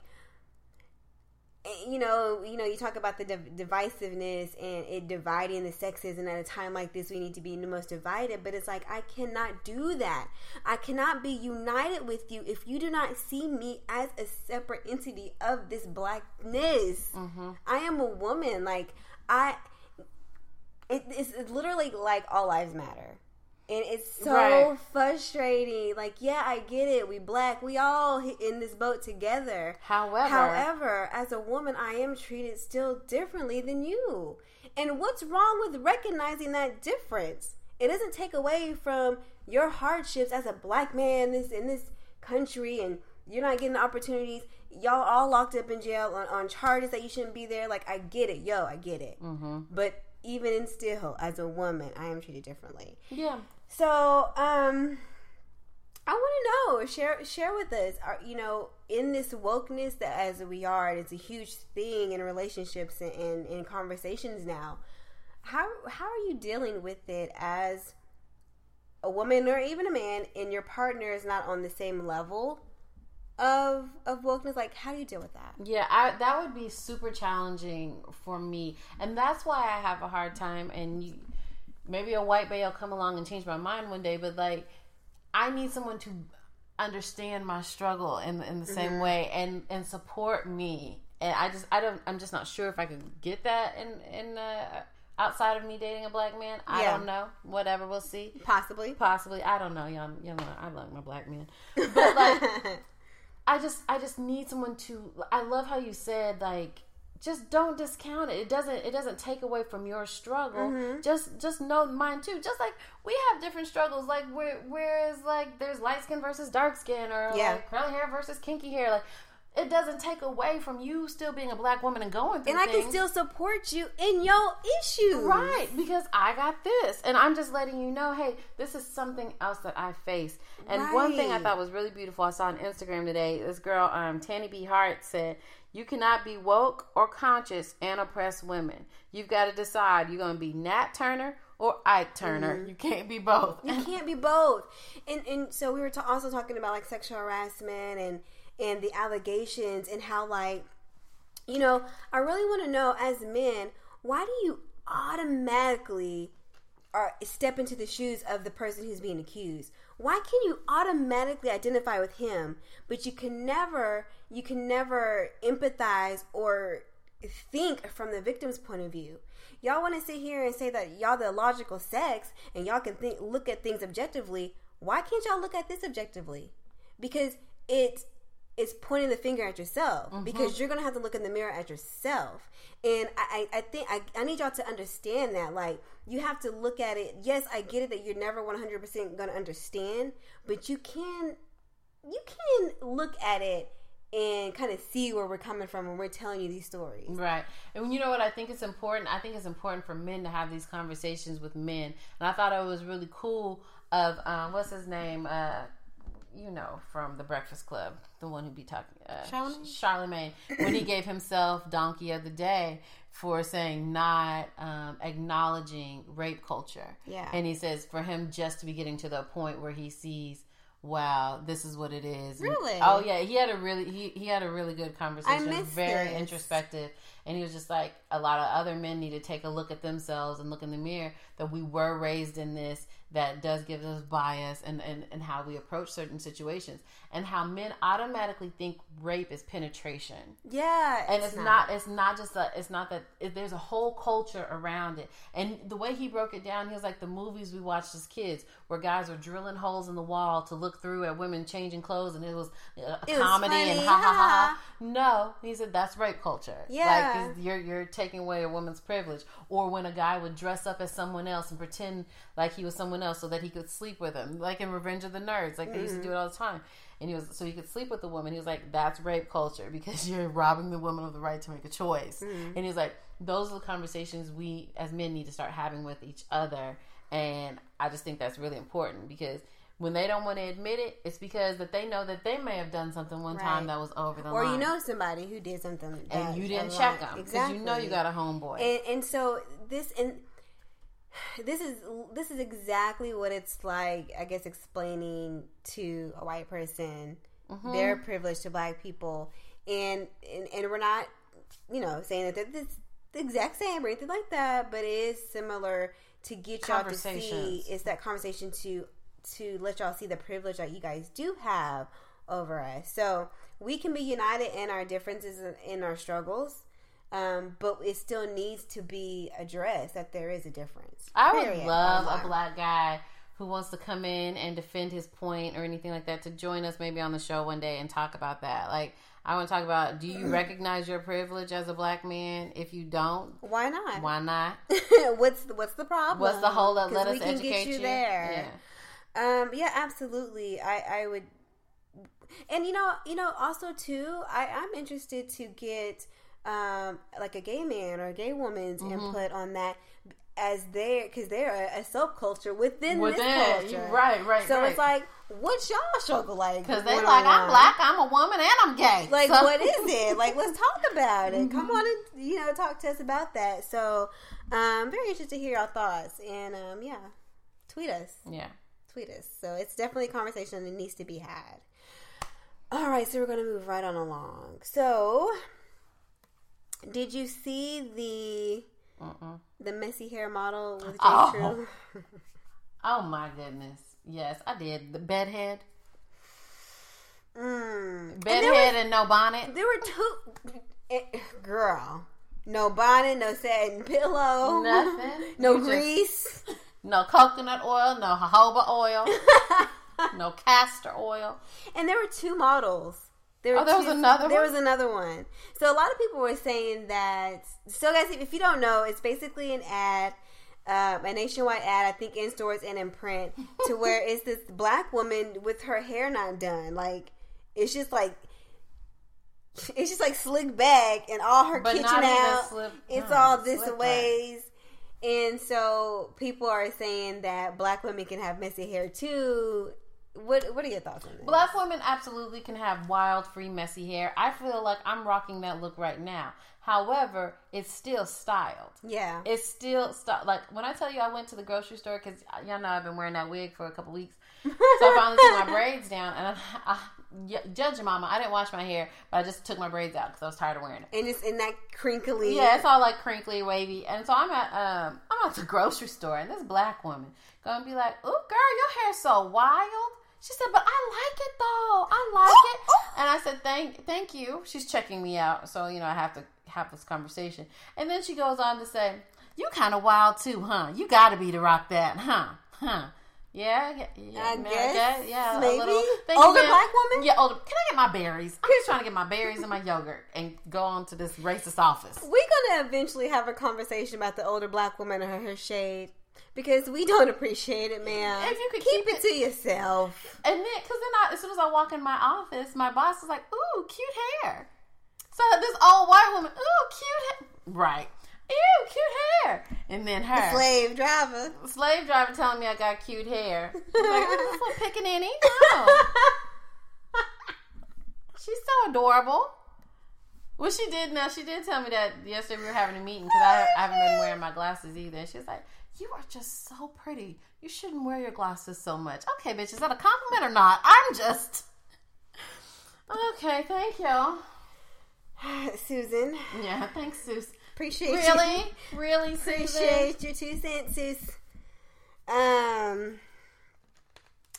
Speaker 1: Eh, you know, you know, you talk about the div- divisiveness and it dividing the sexes, and at a time like this, we need to be the most divided. But it's like I cannot do that. I cannot be united with you if you do not see me as a separate entity of this blackness. Mm-hmm. I am a woman. Like I, it, it's literally like all lives matter. And it's so
Speaker 2: Right.
Speaker 1: frustrating. Like, yeah, I get it. We black. We all in this boat together.
Speaker 2: However,
Speaker 1: However, as a woman, I am treated still differently than you. And what's wrong with recognizing that difference? It doesn't take away from your hardships as a black man in this in this country, and you're not getting the opportunities. Y'all all locked up in jail on, on charges that you shouldn't be there. Like I get it, yo, I get it.
Speaker 2: Mm-hmm.
Speaker 1: But even in still, as a woman, I am treated differently.
Speaker 2: yeah,
Speaker 1: So, um, I want to know. Share share with us. Are you know in this wokeness that as we are, it's a huge thing in relationships and in, conversations now. How how are you dealing with it as a woman or even a man, and your partner is not on the same level of of wokeness? Like, how do you deal with that?
Speaker 2: Yeah, I, that would be super challenging for me, and that's why I have a hard time. And you, maybe a white bay will come along and change my mind one day, but like, I need someone to understand my struggle in in the same way and and support me. And I just I don't I'm just not sure if I could get that in in uh, outside of me dating a black man. I
Speaker 1: Yeah.
Speaker 2: don't know. Whatever, we'll see.
Speaker 1: Possibly.
Speaker 2: Possibly, I don't know. Y'all, y'all know I like my black man, but like. I just I just need someone to I love how you said like just don't discount it. It doesn't it doesn't take away from your struggle.
Speaker 1: Mm-hmm.
Speaker 2: Just just know mine too. Just like we have different struggles like where whereas like there's light skin versus dark skin or
Speaker 1: Yeah.
Speaker 2: like curly hair versus kinky hair like it doesn't take away from you still being a black woman and going through
Speaker 1: and I can still support you in your issues.
Speaker 2: Right, because I got this. And I'm just letting you know, hey, this is something else that I face. And one thing I thought was really beautiful, I saw on Instagram today, this girl, um, Tanny B. Hart, said, You cannot be woke or conscious and oppress women. You've got to decide you're going to be Nat Turner or Ike Turner. Mm-hmm. You can't be both.
Speaker 1: You can't be both. And and so we were ta- also talking about like sexual harassment and and the allegations and how like you know, I really want to know as men, why do you automatically or step into the shoes of the person who's being accused? Why can you automatically identify with him, but you can never you can never empathize or think from the victim's point of view? Y'all want to sit here and say that y'all the logical sex and y'all can think look at things objectively. Why can't y'all look at this objectively? Because it it's pointing the finger at yourself because you're gonna have to look in the mirror at yourself. And I, I think I, I need y'all to understand that. Like you have to look at it. Yes, I get it that you're never 100 percent gonna understand, but you can you can look at it and kind of see where we're coming from when we're telling you these stories.
Speaker 2: Right. And you know what I think it's important? I think it's important for men to have these conversations with men. And I thought it was really cool of um, what's his name? Uh, you know, from the Breakfast Club, the one who be talking, uh,
Speaker 1: Charlamagne?
Speaker 2: Charlemagne, when he gave himself Donkey of the Day for saying not um, acknowledging rape culture.
Speaker 1: Yeah.
Speaker 2: And he says for him just to be getting to the point where he sees, wow, this is what it is. And-
Speaker 1: Really?
Speaker 2: oh yeah, he had a really he, he had a really good conversation.
Speaker 1: I missed
Speaker 2: very
Speaker 1: this.
Speaker 2: introspective. and he was just like a lot of other men need to take a look at themselves and look in the mirror that we were raised in this that does give us bias and, and, and how we approach certain situations and how men automatically think rape is penetration
Speaker 1: Yeah,
Speaker 2: and it's, not. it's not just a it's not that it, there's a whole culture around it and the way he broke it down he was like the movies we watched as kids where guys were drilling holes in the wall to look through at women changing clothes and it was a
Speaker 1: It was
Speaker 2: comedy and ha ha ha
Speaker 1: ha.
Speaker 2: no he said that's rape culture
Speaker 1: Yeah.
Speaker 2: like you're you're taking away a woman's privilege or when a guy would dress up as someone else and pretend like he was someone else so that he could sleep with him like in revenge of the nerds like they used to do mm-hmm. it all the time and he was so he could sleep with the woman. He was like, "That's rape culture because you're robbing the woman of the right to make a choice." Mm-hmm. And he was like, "Those are the conversations we as men need to start having with each other." And I just think that's really important because when they don't want to admit it, it's because that they know that they may have done something one time that was over the
Speaker 1: or
Speaker 2: line, Or
Speaker 1: you know somebody who did something that
Speaker 2: and you didn't check them because you know you got a homeboy.
Speaker 1: and, and so this and this is this is exactly what it's like i guess explaining to a white person
Speaker 2: Mm-hmm.
Speaker 1: their privilege to black people and, and and we're not you know saying that this the exact same or anything like that but it is similar to get y'all to see it's that conversation to to let y'all see the privilege that you guys do have over us so we can be united in our differences and in our struggles um, but it still needs to be addressed that there is a difference.
Speaker 2: I would
Speaker 1: Period.
Speaker 2: love a black guy who wants to come in and defend his point or anything like that to join us maybe on the show one day and talk about that. Like, I want to talk about do you recognize your privilege as a black man? If you don't,
Speaker 1: Why not?
Speaker 2: why not?
Speaker 1: what's the, what's the problem?
Speaker 2: What's the whole let
Speaker 1: 'Cause
Speaker 2: let
Speaker 1: we
Speaker 2: us
Speaker 1: can
Speaker 2: educate
Speaker 1: get you, there.
Speaker 2: Yeah.
Speaker 1: Um, yeah, absolutely. I, I would, and you know, you know, also too, I, I'm interested to get um like a gay man or a gay woman's
Speaker 2: Mm-hmm.
Speaker 1: input on that as their because they're a, a subculture within,
Speaker 2: Within,
Speaker 1: this culture,
Speaker 2: right, right,
Speaker 1: So
Speaker 2: right.
Speaker 1: it's like, what's y'all struggle like?
Speaker 2: Because they like, I'm black, I'm a woman, and I'm gay.
Speaker 1: Like,
Speaker 2: So-
Speaker 1: what is it? Like, let's talk about it. Come
Speaker 2: Mm-hmm.
Speaker 1: on and you know talk to us about that. So, I'm um, very interested to hear your thoughts and um, yeah, tweet us
Speaker 2: Yeah.
Speaker 1: tweet us. So it's definitely a conversation that needs to be had. All right, so we're going to move right on along. So, did you see the
Speaker 2: Mm-mm.
Speaker 1: the messy hair model with J.
Speaker 2: Oh. Oh my goodness. Yes, I did. The bedhead.
Speaker 1: Mm. And
Speaker 2: Bedhead
Speaker 1: there,
Speaker 2: and no bonnet.
Speaker 1: there were two. eh, Girl, no bonnet, no satin pillow,
Speaker 2: Nothing.
Speaker 1: no
Speaker 2: You just-
Speaker 1: grease.
Speaker 2: No coconut oil, no jojoba oil, no castor oil.
Speaker 1: And there were two models. There,
Speaker 2: Oh, there was another
Speaker 1: There
Speaker 2: one?
Speaker 1: was another one. So a lot of people were saying that. So guys, if you don't know, it's basically an ad, um, a nationwide ad. I think in stores and in print, to where it's this black woman with her hair not done. Like it's just like. It's just like slick back and all her
Speaker 2: But
Speaker 1: kitchen out.
Speaker 2: slip-
Speaker 1: it's
Speaker 2: no,
Speaker 1: all this
Speaker 2: slick back.
Speaker 1: ways. And so people are saying that black women can have messy hair too. What What are your thoughts on this?
Speaker 2: Black women absolutely can have wild, free, messy hair. I feel like I'm rocking that look right now. However, it's still styled.
Speaker 1: Yeah.
Speaker 2: It's still styled. Like when I tell you I went to the grocery store because y'all know I've been wearing that wig for a couple weeks. So I finally took my braids down, and I, I, judge your mama, I didn't wash my hair, but I just took my braids out because I was tired of wearing it.
Speaker 1: and it's in that crinkly.
Speaker 2: Yeah, it's all like crinkly, wavy. And so I'm at um I'm at the grocery store and this black woman gonna be like, "Ooh, girl, your hair's so wild." She said, "But I like it though. I like it." And I said, "Thank, thank you." She's checking me out, so you know I have to have this conversation. And then she goes on to say, "You kind of wild too, huh? You got to be to rock that, huh? Huh?" Yeah, yeah, yeah,
Speaker 1: I
Speaker 2: man,
Speaker 1: guess,
Speaker 2: yeah,
Speaker 1: maybe.
Speaker 2: a little. Thank you,
Speaker 1: Older black woman?
Speaker 2: Yeah, older. Can I get my berries? I'm just trying to get my berries and my yogurt and go on to this racist office.
Speaker 1: We're gonna eventually have a conversation about the older black woman and her hair shade because we don't appreciate it, man.
Speaker 2: If you could
Speaker 1: keep,
Speaker 2: keep
Speaker 1: it, to yourself.
Speaker 2: And then, because then I, as soon as I walk in my office, my boss is like, "Ooh, cute hair." So this old white woman, "Ooh, cute hair." Right. Ew, cute hair. And then her
Speaker 1: Slave driver.
Speaker 2: slave driver telling me I got cute hair. Like, oh, this little pickaninny. Oh, she's so adorable. Well, she did. Now she did tell me that yesterday we were having a meeting because I, I haven't been wearing my glasses either. She was like, "You are just so pretty. You shouldn't wear your glasses so much." Okay, bitch, is that a compliment or not? I'm just okay. Thank you.
Speaker 1: Susan,
Speaker 2: Yeah, thanks, Sus.
Speaker 1: appreciate
Speaker 2: Really,
Speaker 1: you.
Speaker 2: really, Susan.
Speaker 1: Appreciate your two cents, Sus. Um.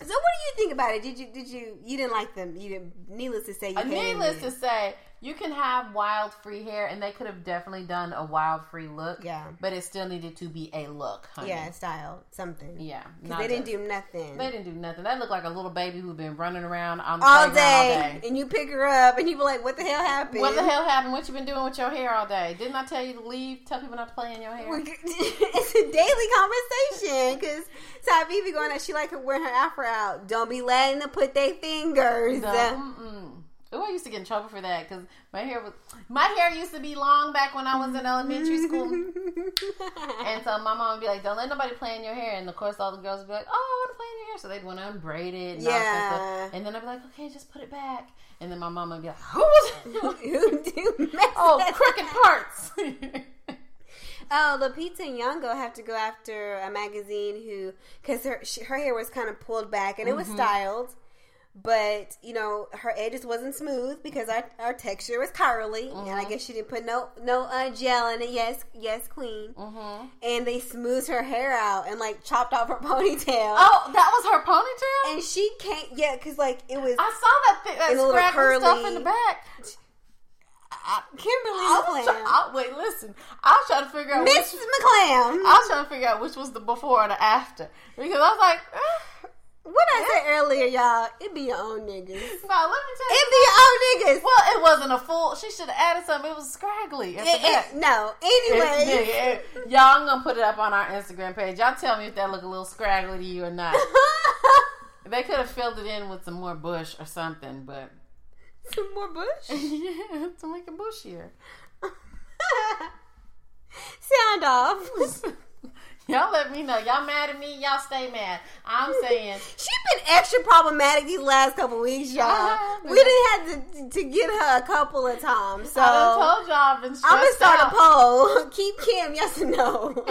Speaker 1: So, what do you think about it? Did you did you you didn't like them? You didn't. Needless to say, you
Speaker 2: Uh, needless to say, you can have wild free hair, and they could have definitely done a wild free look.
Speaker 1: Yeah.
Speaker 2: but it still needed to be a look. Honey.
Speaker 1: yeah, style something.
Speaker 2: yeah.
Speaker 1: because they didn't
Speaker 2: just-
Speaker 1: do nothing
Speaker 2: They didn't do nothing. That looked like a little baby who'd been running around on the
Speaker 1: all day.
Speaker 2: all day.
Speaker 1: and you pick her up, and you be like, "What the hell happened?
Speaker 2: What the hell happened? What you been doing with your hair all day? Didn't I tell you to leave? Tell people not to play in your hair.
Speaker 1: it's a daily conversation because Tavivi going out. She like to wear her afro out. Don't be letting them put their fingers.
Speaker 2: No. Oh, I used to get in trouble for that because my hair was my hair used to be long back when I was in elementary school, and so my mom would be like, "Don't let nobody play in your hair." And of course, all the girls would be like, "Oh, I want to play in your hair," so they'd want to unbraid it. And
Speaker 1: Yeah.
Speaker 2: stuff. and then I'd be like, "Okay, just put it back." And then my mom would be like, "Who was it?"
Speaker 1: Who do
Speaker 2: oh, crooked parts.
Speaker 1: Oh, Lupita Nyong'o have to go after a magazine who, because her she, her hair was kind of pulled back and it was mm-hmm. styled, but you know her edges wasn't smooth because our, our texture was curly, and I guess she didn't put no no uh, gel in it. Yes, yes, queen.
Speaker 2: hmm
Speaker 1: And they smoothed her hair out and like chopped off her ponytail.
Speaker 2: Oh, that was her ponytail.
Speaker 1: And she can't, yeah, because like it was
Speaker 2: I saw that thing, that
Speaker 1: little
Speaker 2: scraggly stuff
Speaker 1: curly-
Speaker 2: in the back.
Speaker 1: Kimberly
Speaker 2: I was try-
Speaker 1: McClam.
Speaker 2: I- wait, listen. I was trying to figure out which,
Speaker 1: Mrs. McClam.
Speaker 2: I was trying to figure out which was the before and the after because I was like, eh,
Speaker 1: what I said earlier, y'all, it be your own niggas.
Speaker 2: no, let me tell you.
Speaker 1: It be your own niggas.
Speaker 2: well, it wasn't a full. She should have added something. It was scraggly.
Speaker 1: It- it- no,
Speaker 2: It-
Speaker 1: anyway.
Speaker 2: yeah. y'all, I'm gonna put it up on our Instagram page. Y'all tell me if that look a little scraggly to you or not. they could have filled it in with some more bush or something, but
Speaker 1: Some more bush.
Speaker 2: yeah, to make it bushier.
Speaker 1: Sound off.
Speaker 2: Y'all let me know. Y'all mad at me? Y'all stay mad. I'm saying
Speaker 1: She been extra problematic these last couple weeks, y'all. We didn't have to, to get her a couple of times, so
Speaker 2: I told y'all I've been stressed
Speaker 1: I'm gonna start
Speaker 2: out.
Speaker 1: a poll. Keep Kim, yes or no?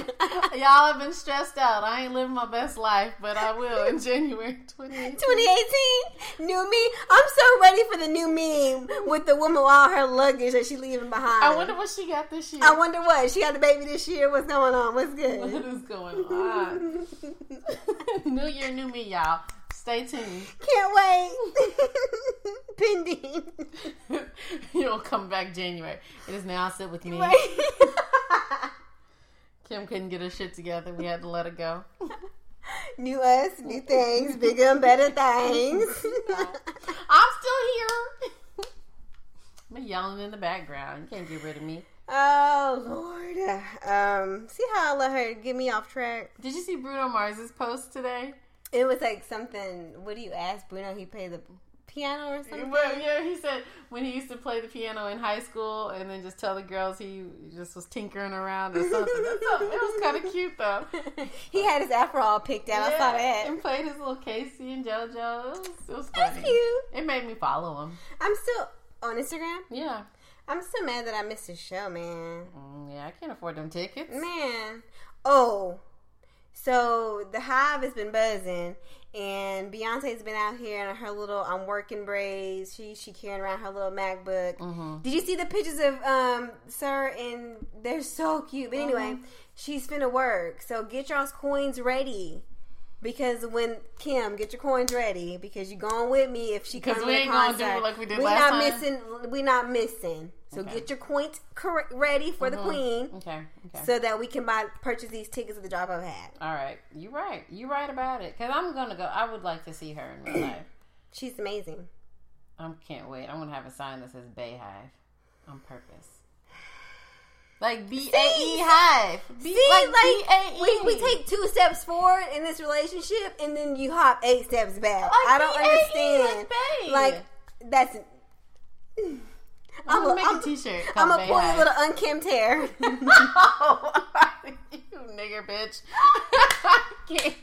Speaker 2: Y'all have been stressed out. I ain't living my best life, but I will in January 2018.
Speaker 1: 2018, new me. I'm so ready for the new meme with the woman with all her luggage that she leaving behind.
Speaker 2: I wonder what she got this year.
Speaker 1: I wonder what she got the baby this year. What's going on? What's
Speaker 2: what
Speaker 1: good?
Speaker 2: Is going on. new year, new me, y'all. Stay tuned.
Speaker 1: Can't wait. Pending.
Speaker 2: You'll come back January. It is now sit with me. Kim couldn't get her shit together. We had to let her go.
Speaker 1: new us, new things, bigger and better things.
Speaker 2: I'm still here. I'm yelling in the background. You can't get rid of me.
Speaker 1: Oh Lord. Um, see how I let her get me off track?
Speaker 2: Did you see Bruno Mars's post today?
Speaker 1: It was like something. What do you ask Bruno? He played the piano or something.
Speaker 2: Well, yeah, he said when he used to play the piano in high school and then just tell the girls he just was tinkering around or something. It was kind of cute though.
Speaker 1: he had his afro all picked out. I saw that.
Speaker 2: And played his little K-Ci and JoJo. It was, it was
Speaker 1: That's cute.
Speaker 2: It made me follow him.
Speaker 1: I'm still on Instagram.
Speaker 2: Yeah.
Speaker 1: I'm still mad that I missed his show, man.
Speaker 2: Mm, yeah, I can't afford them tickets.
Speaker 1: Man. Oh. So the hive has been buzzing and Beyonce's been out here in her little I'm working braids. She she carrying around her little MacBook.
Speaker 2: hmm
Speaker 1: Did you see the pictures of um Sir and they're so cute. But anyway,
Speaker 2: Mhm.
Speaker 1: she's finna work. So get y'all's coins ready. Because when Kim, get your coins ready because you're going with me if she comes
Speaker 2: we
Speaker 1: to the
Speaker 2: ain't gonna do
Speaker 1: concert.
Speaker 2: it like we did
Speaker 1: we
Speaker 2: last
Speaker 1: not
Speaker 2: time.
Speaker 1: missing. We not missing. So
Speaker 2: Okay.
Speaker 1: get your coins cor- ready for the
Speaker 2: Mhm.
Speaker 1: queen
Speaker 2: Okay. Okay.
Speaker 1: so that we can buy purchase these tickets at the drop of a hat.
Speaker 2: All right. You're right. You're right about it. Because I'm going to go. I would like to see her in real life.
Speaker 1: She's amazing.
Speaker 2: I can't wait. I'm going to have a sign that says Bayhive on purpose. Like B A E Hive. B-
Speaker 1: See,
Speaker 2: like,
Speaker 1: like, we, we take two steps forward in this relationship and then you hop eight steps back.
Speaker 2: Like
Speaker 1: I don't
Speaker 2: B-A-E,
Speaker 1: understand.
Speaker 2: like
Speaker 1: Like that's.
Speaker 2: I'm,
Speaker 1: I'm
Speaker 2: going
Speaker 1: a-
Speaker 2: to make
Speaker 1: I'm-
Speaker 2: a t shirt.
Speaker 1: I'm gonna pull your little unkempt hair.
Speaker 2: No, you nigger bitch. I can't.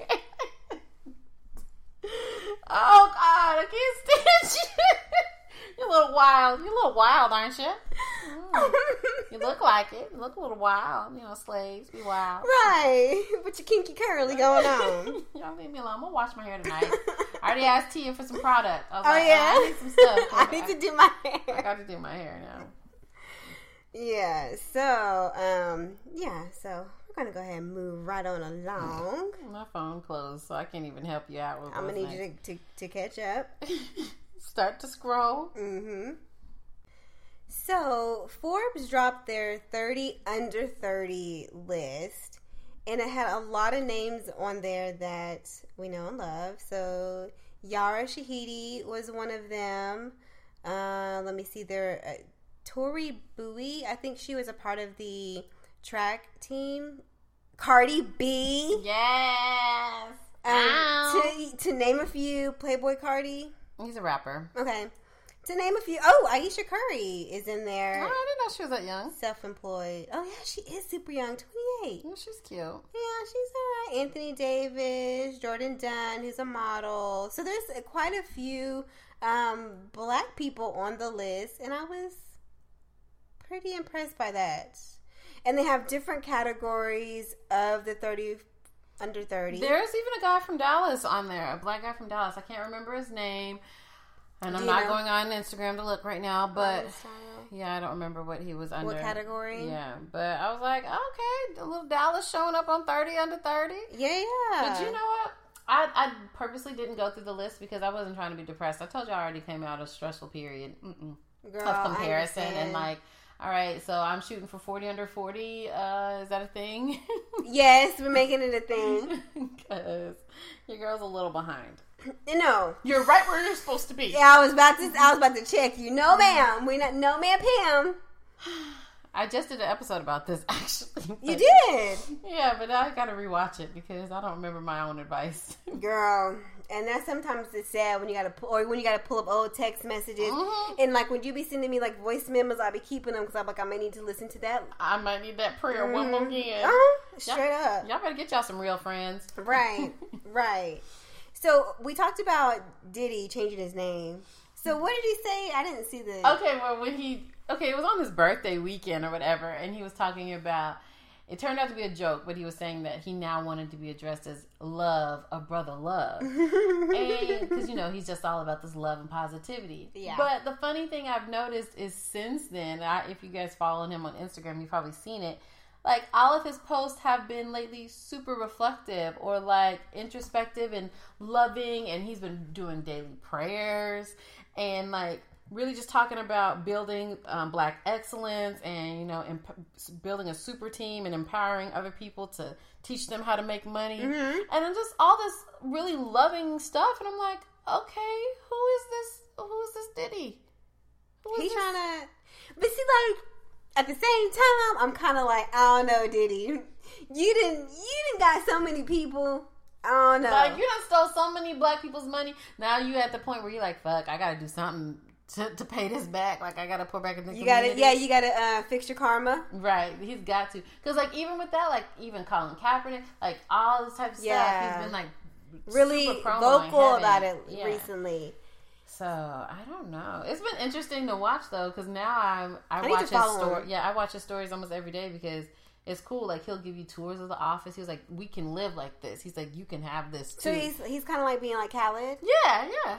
Speaker 2: Oh God, I can't stand you. You're a little wild. You're a little wild, aren't you? Mm. You look like it. You look a little wild. You know, slaves be wild.
Speaker 1: right, with your kinky curly going on.
Speaker 2: Y'all leave me alone. I'm gonna wash my hair tonight. I already asked Tia for some product. I was
Speaker 1: Oh
Speaker 2: like,
Speaker 1: yeah,
Speaker 2: I need some stuff.
Speaker 1: I need to do my hair.
Speaker 2: I got to do my hair now.
Speaker 1: Yeah. So, um, yeah. So we're gonna go ahead and move right on along.
Speaker 2: My phone closed, so I can't even help you out with.
Speaker 1: I'm gonna need you to, to, to catch up.
Speaker 2: Start to scroll.
Speaker 1: Mm-hmm. So Forbes dropped their 30 under 30 list, and it had a lot of names on there that we know and love. So Yara Shahidi was one of them. Uh, let me see there. Uh, Tori Bowie, I think she was a part of the track team. Cardi B.
Speaker 2: Yes.
Speaker 1: Um, to, to name a few, Playboi Carti.
Speaker 2: He's a rapper.
Speaker 1: Okay. To name a few. Oh, Ayesha Curry is in there. Oh.
Speaker 2: I didn't know she was that young.
Speaker 1: Self employed. Oh, yeah, she is super young 28.
Speaker 2: Oh, she's cute.
Speaker 1: Yeah, she's all right. Anthony Davis, Jourdan Dunn, who's a model. So there's quite a few um, black people on the list, and I was pretty impressed by that. And they have different categories of the 30 under 30.
Speaker 2: There's even a guy from Dallas on there, a black guy from Dallas. I can't remember his name. And I'm not
Speaker 1: know?
Speaker 2: going on Instagram to look right now, but yeah, I don't remember what he was under.
Speaker 1: What category?
Speaker 2: Yeah, but I was like, okay, a little Dallas showing up on 30 under 30.
Speaker 1: Yeah, yeah.
Speaker 2: But you know what? I, I purposely didn't go through the list because I wasn't trying to be depressed. I told you I already came out of a stressful period.
Speaker 1: Girl,
Speaker 2: Tough
Speaker 1: I
Speaker 2: comparison. And like, all right, so I'm shooting for 40 under 40. Uh, is that a thing?
Speaker 1: Yes, we're making it a thing.
Speaker 2: Because your girl's a little behind.
Speaker 1: No.
Speaker 2: You're right where you're supposed to be.
Speaker 1: Yeah, I was about to. I was about to check you. No, ma'am. We not. No, ma'am, Pam.
Speaker 2: I just did an episode about this actually.
Speaker 1: You did,
Speaker 2: Yeah, but I gotta rewatch it because I don't remember my own advice.
Speaker 1: girl. And that's sometimes it's sad when you gotta pull, or when you gotta pull up old text messages,
Speaker 2: Mhm.
Speaker 1: and like when you be sending me like voice memos, I be keeping them because I'm like I may need to listen to that.
Speaker 2: I might need that prayer one more
Speaker 1: Mhm.
Speaker 2: again.
Speaker 1: Uh-huh. Straight up.
Speaker 2: Y'all better get y'all some real friends.
Speaker 1: Right, right. So we talked about Diddy changing his name. So what did he say? I didn't see the.
Speaker 2: Okay, well when he okay, it was on his birthday weekend or whatever, and he was talking about it turned out to be a joke, but he was saying that he now wanted to be addressed as love, a brother love. because you know he's just all about this love and positivity.
Speaker 1: Yeah.
Speaker 2: But the funny thing I've noticed is since then, I, if you guys follow him on Instagram, you've probably seen it. Like all of his posts have been lately super reflective or like introspective and loving, and he's been doing daily prayers and like really just talking about building um, black excellence and you know emp- building a super team and empowering other people to teach them how to make money
Speaker 1: Mhm.
Speaker 2: and then just all this really loving stuff and i'm like okay who is this who is this diddy Who is
Speaker 1: He's
Speaker 2: this?
Speaker 1: trying to, but see, like at the same time, I'm kind of like, I don't know, Diddy. You didn't, you didn't got so many people. I don't know.
Speaker 2: like you done stole so many black people's money now you at the point where you're like fuck i gotta do something to, to pay this back like i gotta pour back in the
Speaker 1: you gotta, yeah, you gotta uh, fix your karma.
Speaker 2: Right, he's got to. Because, like, even with that, like, even Colin Kaepernick, like, all this type of
Speaker 1: Yeah.
Speaker 2: stuff, he's been, like,
Speaker 1: Really vocal about it
Speaker 2: Yeah.
Speaker 1: recently.
Speaker 2: So, I don't know. It's been interesting to watch, though, because now I'm, I,
Speaker 1: I
Speaker 2: watch his story.
Speaker 1: him.
Speaker 2: Yeah, I watch his stories almost every day because it's cool. Like, he'll give you tours of the office. He was like, we can live like this. He's like, you can have this, too.
Speaker 1: So he's he's kind of like being like Khaled.
Speaker 2: yeah, yeah.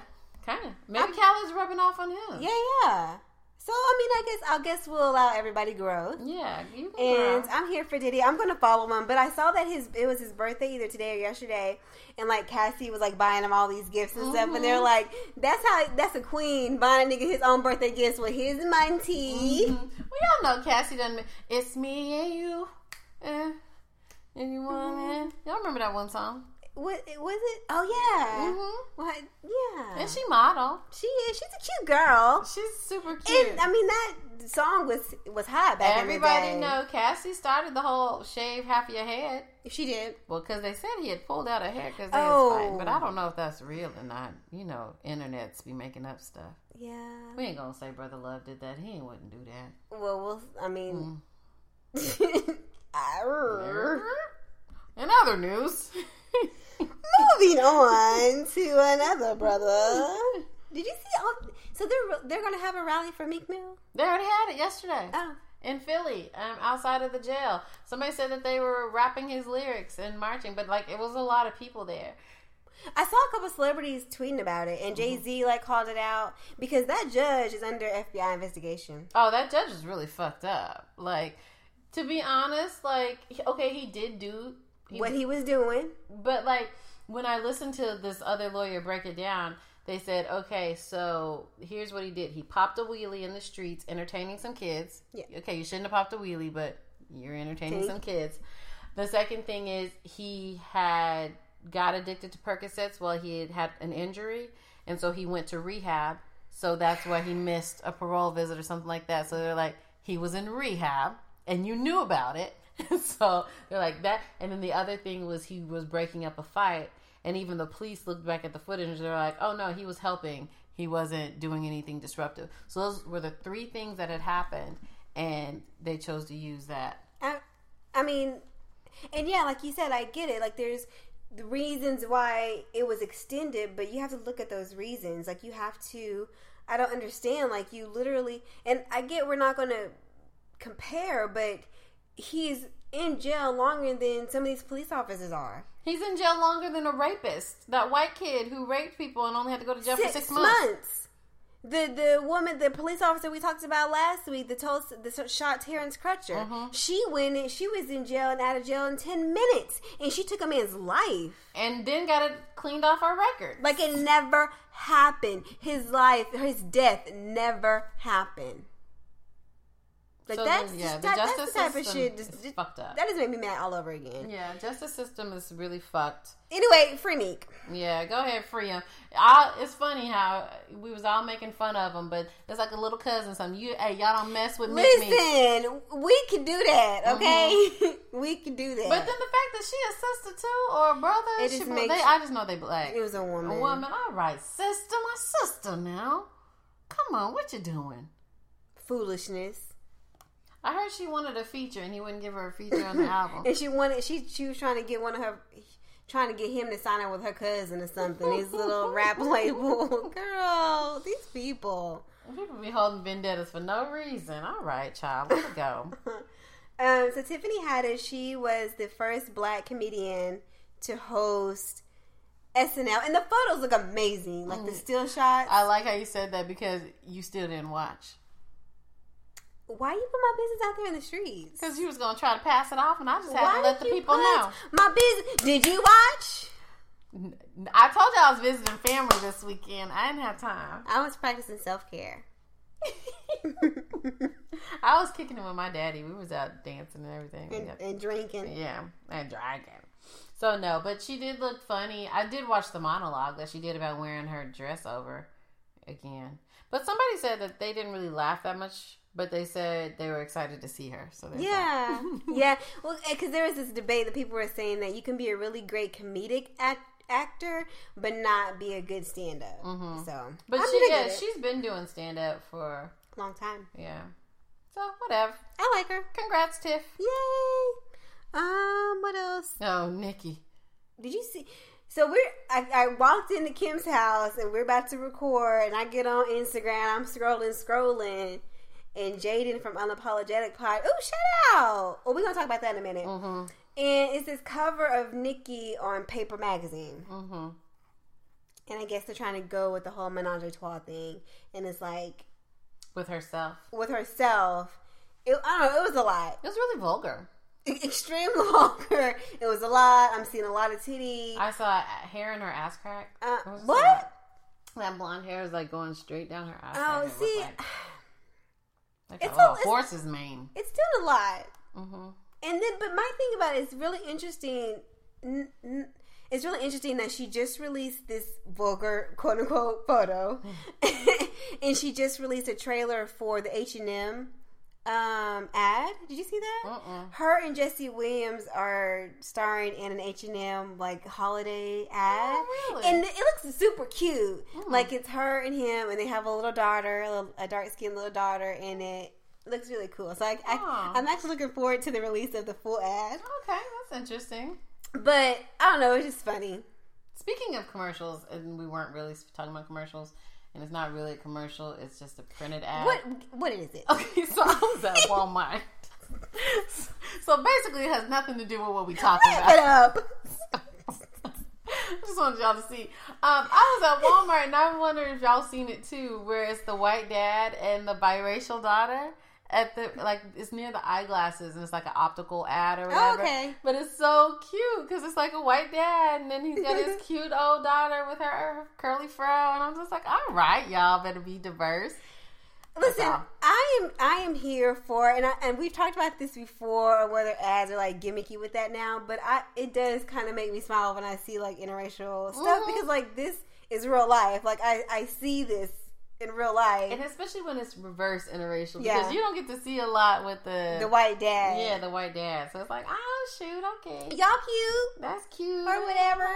Speaker 2: Kind of. Maybe rubbing off on him.
Speaker 1: Yeah, yeah. So I mean, I guess I guess we'll allow everybody growth.
Speaker 2: Yeah,
Speaker 1: And
Speaker 2: grow.
Speaker 1: I'm here for Diddy. I'm gonna follow him, but I saw that his it was his birthday either today or yesterday, and like Cassie was like buying him all these gifts and stuff, and they're
Speaker 2: Mhm.
Speaker 1: like, "That's how that's a queen buying a nigga his own birthday gifts with his money."
Speaker 2: Mhm. Well, y'all know Cassie done. It's me and you, eh, and you want it. Y'all remember that one song?
Speaker 1: What was it? Oh yeah,
Speaker 2: Mm-hmm.
Speaker 1: what? Yeah,
Speaker 2: And she model.
Speaker 1: she is. She's a cute girl.
Speaker 2: She's super cute.
Speaker 1: And I mean that song was was hot back
Speaker 2: Everybody
Speaker 1: in the day.
Speaker 2: know Cassie started the whole shave half of your head.
Speaker 1: she did.
Speaker 2: Well, because they said he had pulled out a hair because they
Speaker 1: Oh.
Speaker 2: was fighting, but I don't know if that's real or not. You know, internets be making up stuff.
Speaker 1: Yeah.
Speaker 2: We ain't gonna say Brother Love did that. He ain't wouldn't do that.
Speaker 1: Well, we'll. I mean.
Speaker 2: Mm. In other news,
Speaker 1: Moving on to another brother. Did you see all? So they're they're gonna have a rally for Meek Mill.
Speaker 2: they already had it yesterday.
Speaker 1: Oh,
Speaker 2: in Philly, um, outside of the jail. Somebody said that they were rapping his lyrics and marching, but like it was a lot of people there.
Speaker 1: I saw a couple celebrities tweeting about it, and Jay Z like called it out because that judge is under FBI investigation.
Speaker 2: Oh, that judge is really fucked up. Like, to be honest, like, okay, he did do he,
Speaker 1: What he was doing,
Speaker 2: but like when I listened to this other lawyer break it down, they said, okay, so here's what he did. He popped a wheelie in the streets, entertaining some kids.
Speaker 1: Yeah.
Speaker 2: Okay, you shouldn't have popped a wheelie, but you're entertaining some kids. The second thing is he had got addicted to Percocets while he had had an injury, and so he went to rehab. So that's why he missed a parole visit or something like that. So they're like, he was in rehab, and you knew about it. so they're like that. And then the other thing was he was breaking up a fight, and even the police looked back at the footage. They're like, oh no, he was helping. He wasn't doing anything disruptive. So those were the three things that had happened, and they chose to use that.
Speaker 1: I, I mean, and yeah, like you said, I get it. Like there's the reasons why it was extended, but you have to look at those reasons. Like you have to. I don't understand. Like you literally, and I get we're not going to compare, but he's in jail longer than some of these police officers are.
Speaker 2: He's in jail longer than a rapist. That white kid who raped people and only had to go to jail for six months.
Speaker 1: The the woman, the police officer we talked about last week, the told the shot Terrence Crutcher.
Speaker 2: Mhm.
Speaker 1: She went in. She was in jail and out of jail in ten minutes, and she took a man's life.
Speaker 2: And then got it cleaned off our record.
Speaker 1: Like it never happened. His life, his death never happened. Like
Speaker 2: So
Speaker 1: that's
Speaker 2: then, yeah,
Speaker 1: just,
Speaker 2: the
Speaker 1: that, that's
Speaker 2: justice
Speaker 1: the type of
Speaker 2: system
Speaker 1: shit.
Speaker 2: is
Speaker 1: Just,
Speaker 2: fucked up.
Speaker 1: That just made me mad all over again.
Speaker 2: Yeah, justice system is really fucked.
Speaker 1: Anyway, free Meek.
Speaker 2: Yeah, go ahead, free him. I, it's funny how we was all making fun of him, but it's like a little cousin. Something you, hey, y'all don't mess with Meek Meek.
Speaker 1: Listen, we can do that, okay? we can do that.
Speaker 2: Mm-hmm. But then the fact that she a sister too or a brother,
Speaker 1: It
Speaker 2: she,
Speaker 1: just
Speaker 2: they,
Speaker 1: makes-
Speaker 2: I just know they black.
Speaker 1: it was a woman.
Speaker 2: A woman, all right, sister, my sister now. Come on, what you doing?
Speaker 1: Foolishness.
Speaker 2: I heard she wanted a feature and he wouldn't give her a feature on the album.
Speaker 1: And she wanted she she was trying to get one of her trying to get him to sign up with her cousin or something. His little rap label. Girl, these people.
Speaker 2: People be holding vendettas for no reason. All right, child, let it go.
Speaker 1: Um, so Tiffany Haddish, she was the first black comedian to host SNL, and the photos look amazing. Like the still shots.
Speaker 2: I like how you said that because you still didn't watch.
Speaker 1: Why you put my business out there in the streets?
Speaker 2: Because you was gonna try to pass it off, and I just had
Speaker 1: Why
Speaker 2: to let the people know.
Speaker 1: My business. Did you watch?
Speaker 2: I told you I was visiting family this weekend. I didn't have time.
Speaker 1: I was practicing self care.
Speaker 2: I was kicking it with my daddy. We was out dancing and everything.
Speaker 1: and,
Speaker 2: Yeah.
Speaker 1: and drinking.
Speaker 2: Yeah, and dragging. So no, but she did look funny. I did watch the monologue that she did about wearing her dress over again. But somebody said that they didn't really laugh that much, but they said they were excited to see her. So
Speaker 1: Yeah, yeah. Well, because there was this debate that people were saying that you can be a really great comedic act- actor, but not be a good stand-up.
Speaker 2: Mhm.
Speaker 1: So,
Speaker 2: But
Speaker 1: I'm
Speaker 2: she, yeah, she's been doing stand up for a
Speaker 1: long time.
Speaker 2: yeah. So whatever.
Speaker 1: I like her.
Speaker 2: Congrats, Tiff.
Speaker 1: Yay! Um, what else?
Speaker 2: Oh, Nicki.
Speaker 1: Did you see? So we're I, I walked into Kim's house and we're about to record, and I get on Instagram. I'm scrolling, scrolling, and Jaden from Unapologetic Pod. Oh, shout out! Well, we're gonna talk about that in a minute.
Speaker 2: Mm-hmm.
Speaker 1: And it's this cover of Nicki on Paper Magazine.
Speaker 2: Mm-hmm.
Speaker 1: And I guess they're trying to go with the whole menage a trois thing. And it's like
Speaker 2: With herself.
Speaker 1: with herself. It, I don't know. It was a lot.
Speaker 2: It was really vulgar.
Speaker 1: Extreme vulgar. It was a lot. I'm seeing a lot of titty.
Speaker 2: I saw hair in her ass crack.
Speaker 1: Uh, what?
Speaker 2: That, blonde hair is like going straight down her ass.
Speaker 1: Oh, see,
Speaker 2: like,
Speaker 1: it's
Speaker 2: a, little
Speaker 1: a- it's-
Speaker 2: horse's mane.
Speaker 1: it's still a lot.
Speaker 2: Mm-hmm.
Speaker 1: And then, but my thing about it is really interesting. n- n- It's really interesting that she just released this vulgar quote unquote photo, and she just released a trailer for the H and M um, ad. Did you see that?
Speaker 2: Mm-mm.
Speaker 1: Her and Jesse Williams are starring in an H and M like holiday ad,
Speaker 2: Oh, really?
Speaker 1: and it looks super cute. Like it's her and him, and they have a little daughter, a, a dark skinned little daughter, and it looks really cool. So I. I, I'm actually looking forward to the release of the full ad.
Speaker 2: Okay, that's interesting.
Speaker 1: But I don't know, it's just funny.
Speaker 2: Speaking of commercials, and we weren't really talking about commercials, and it's not really a commercial; it's just a printed ad.
Speaker 1: What what is it?
Speaker 2: Okay, so I was at Walmart. so basically, it has nothing to do with what we talking
Speaker 1: Wrap it
Speaker 2: about.
Speaker 1: up.
Speaker 2: just wanted y'all to see. Um, I was at Walmart and I wonder if y'all seen it too, where it's the white dad and the biracial daughter at the like it's near the eyeglasses and it's like an optical ad or whatever.
Speaker 1: Oh, okay.
Speaker 2: But it's so cute because it's like a white dad and then he's got his cute old daughter with her, curly fro and I'm just like, all right, y'all better be diverse.
Speaker 1: Listen. I am I am here for and I, and we've talked about this before whether ads are like gimmicky with that now, but I it does kind of make me smile when I see like interracial stuff
Speaker 2: Mhm.
Speaker 1: because like this is real life. Like I I see this in real life.
Speaker 2: And especially when it's reverse interracial
Speaker 1: Yeah.
Speaker 2: because you don't get to see a lot with the,
Speaker 1: the white dad.
Speaker 2: yeah the white dad. So it's like, oh shoot, okay,
Speaker 1: Y'all cute
Speaker 2: that's cute
Speaker 1: or whatever.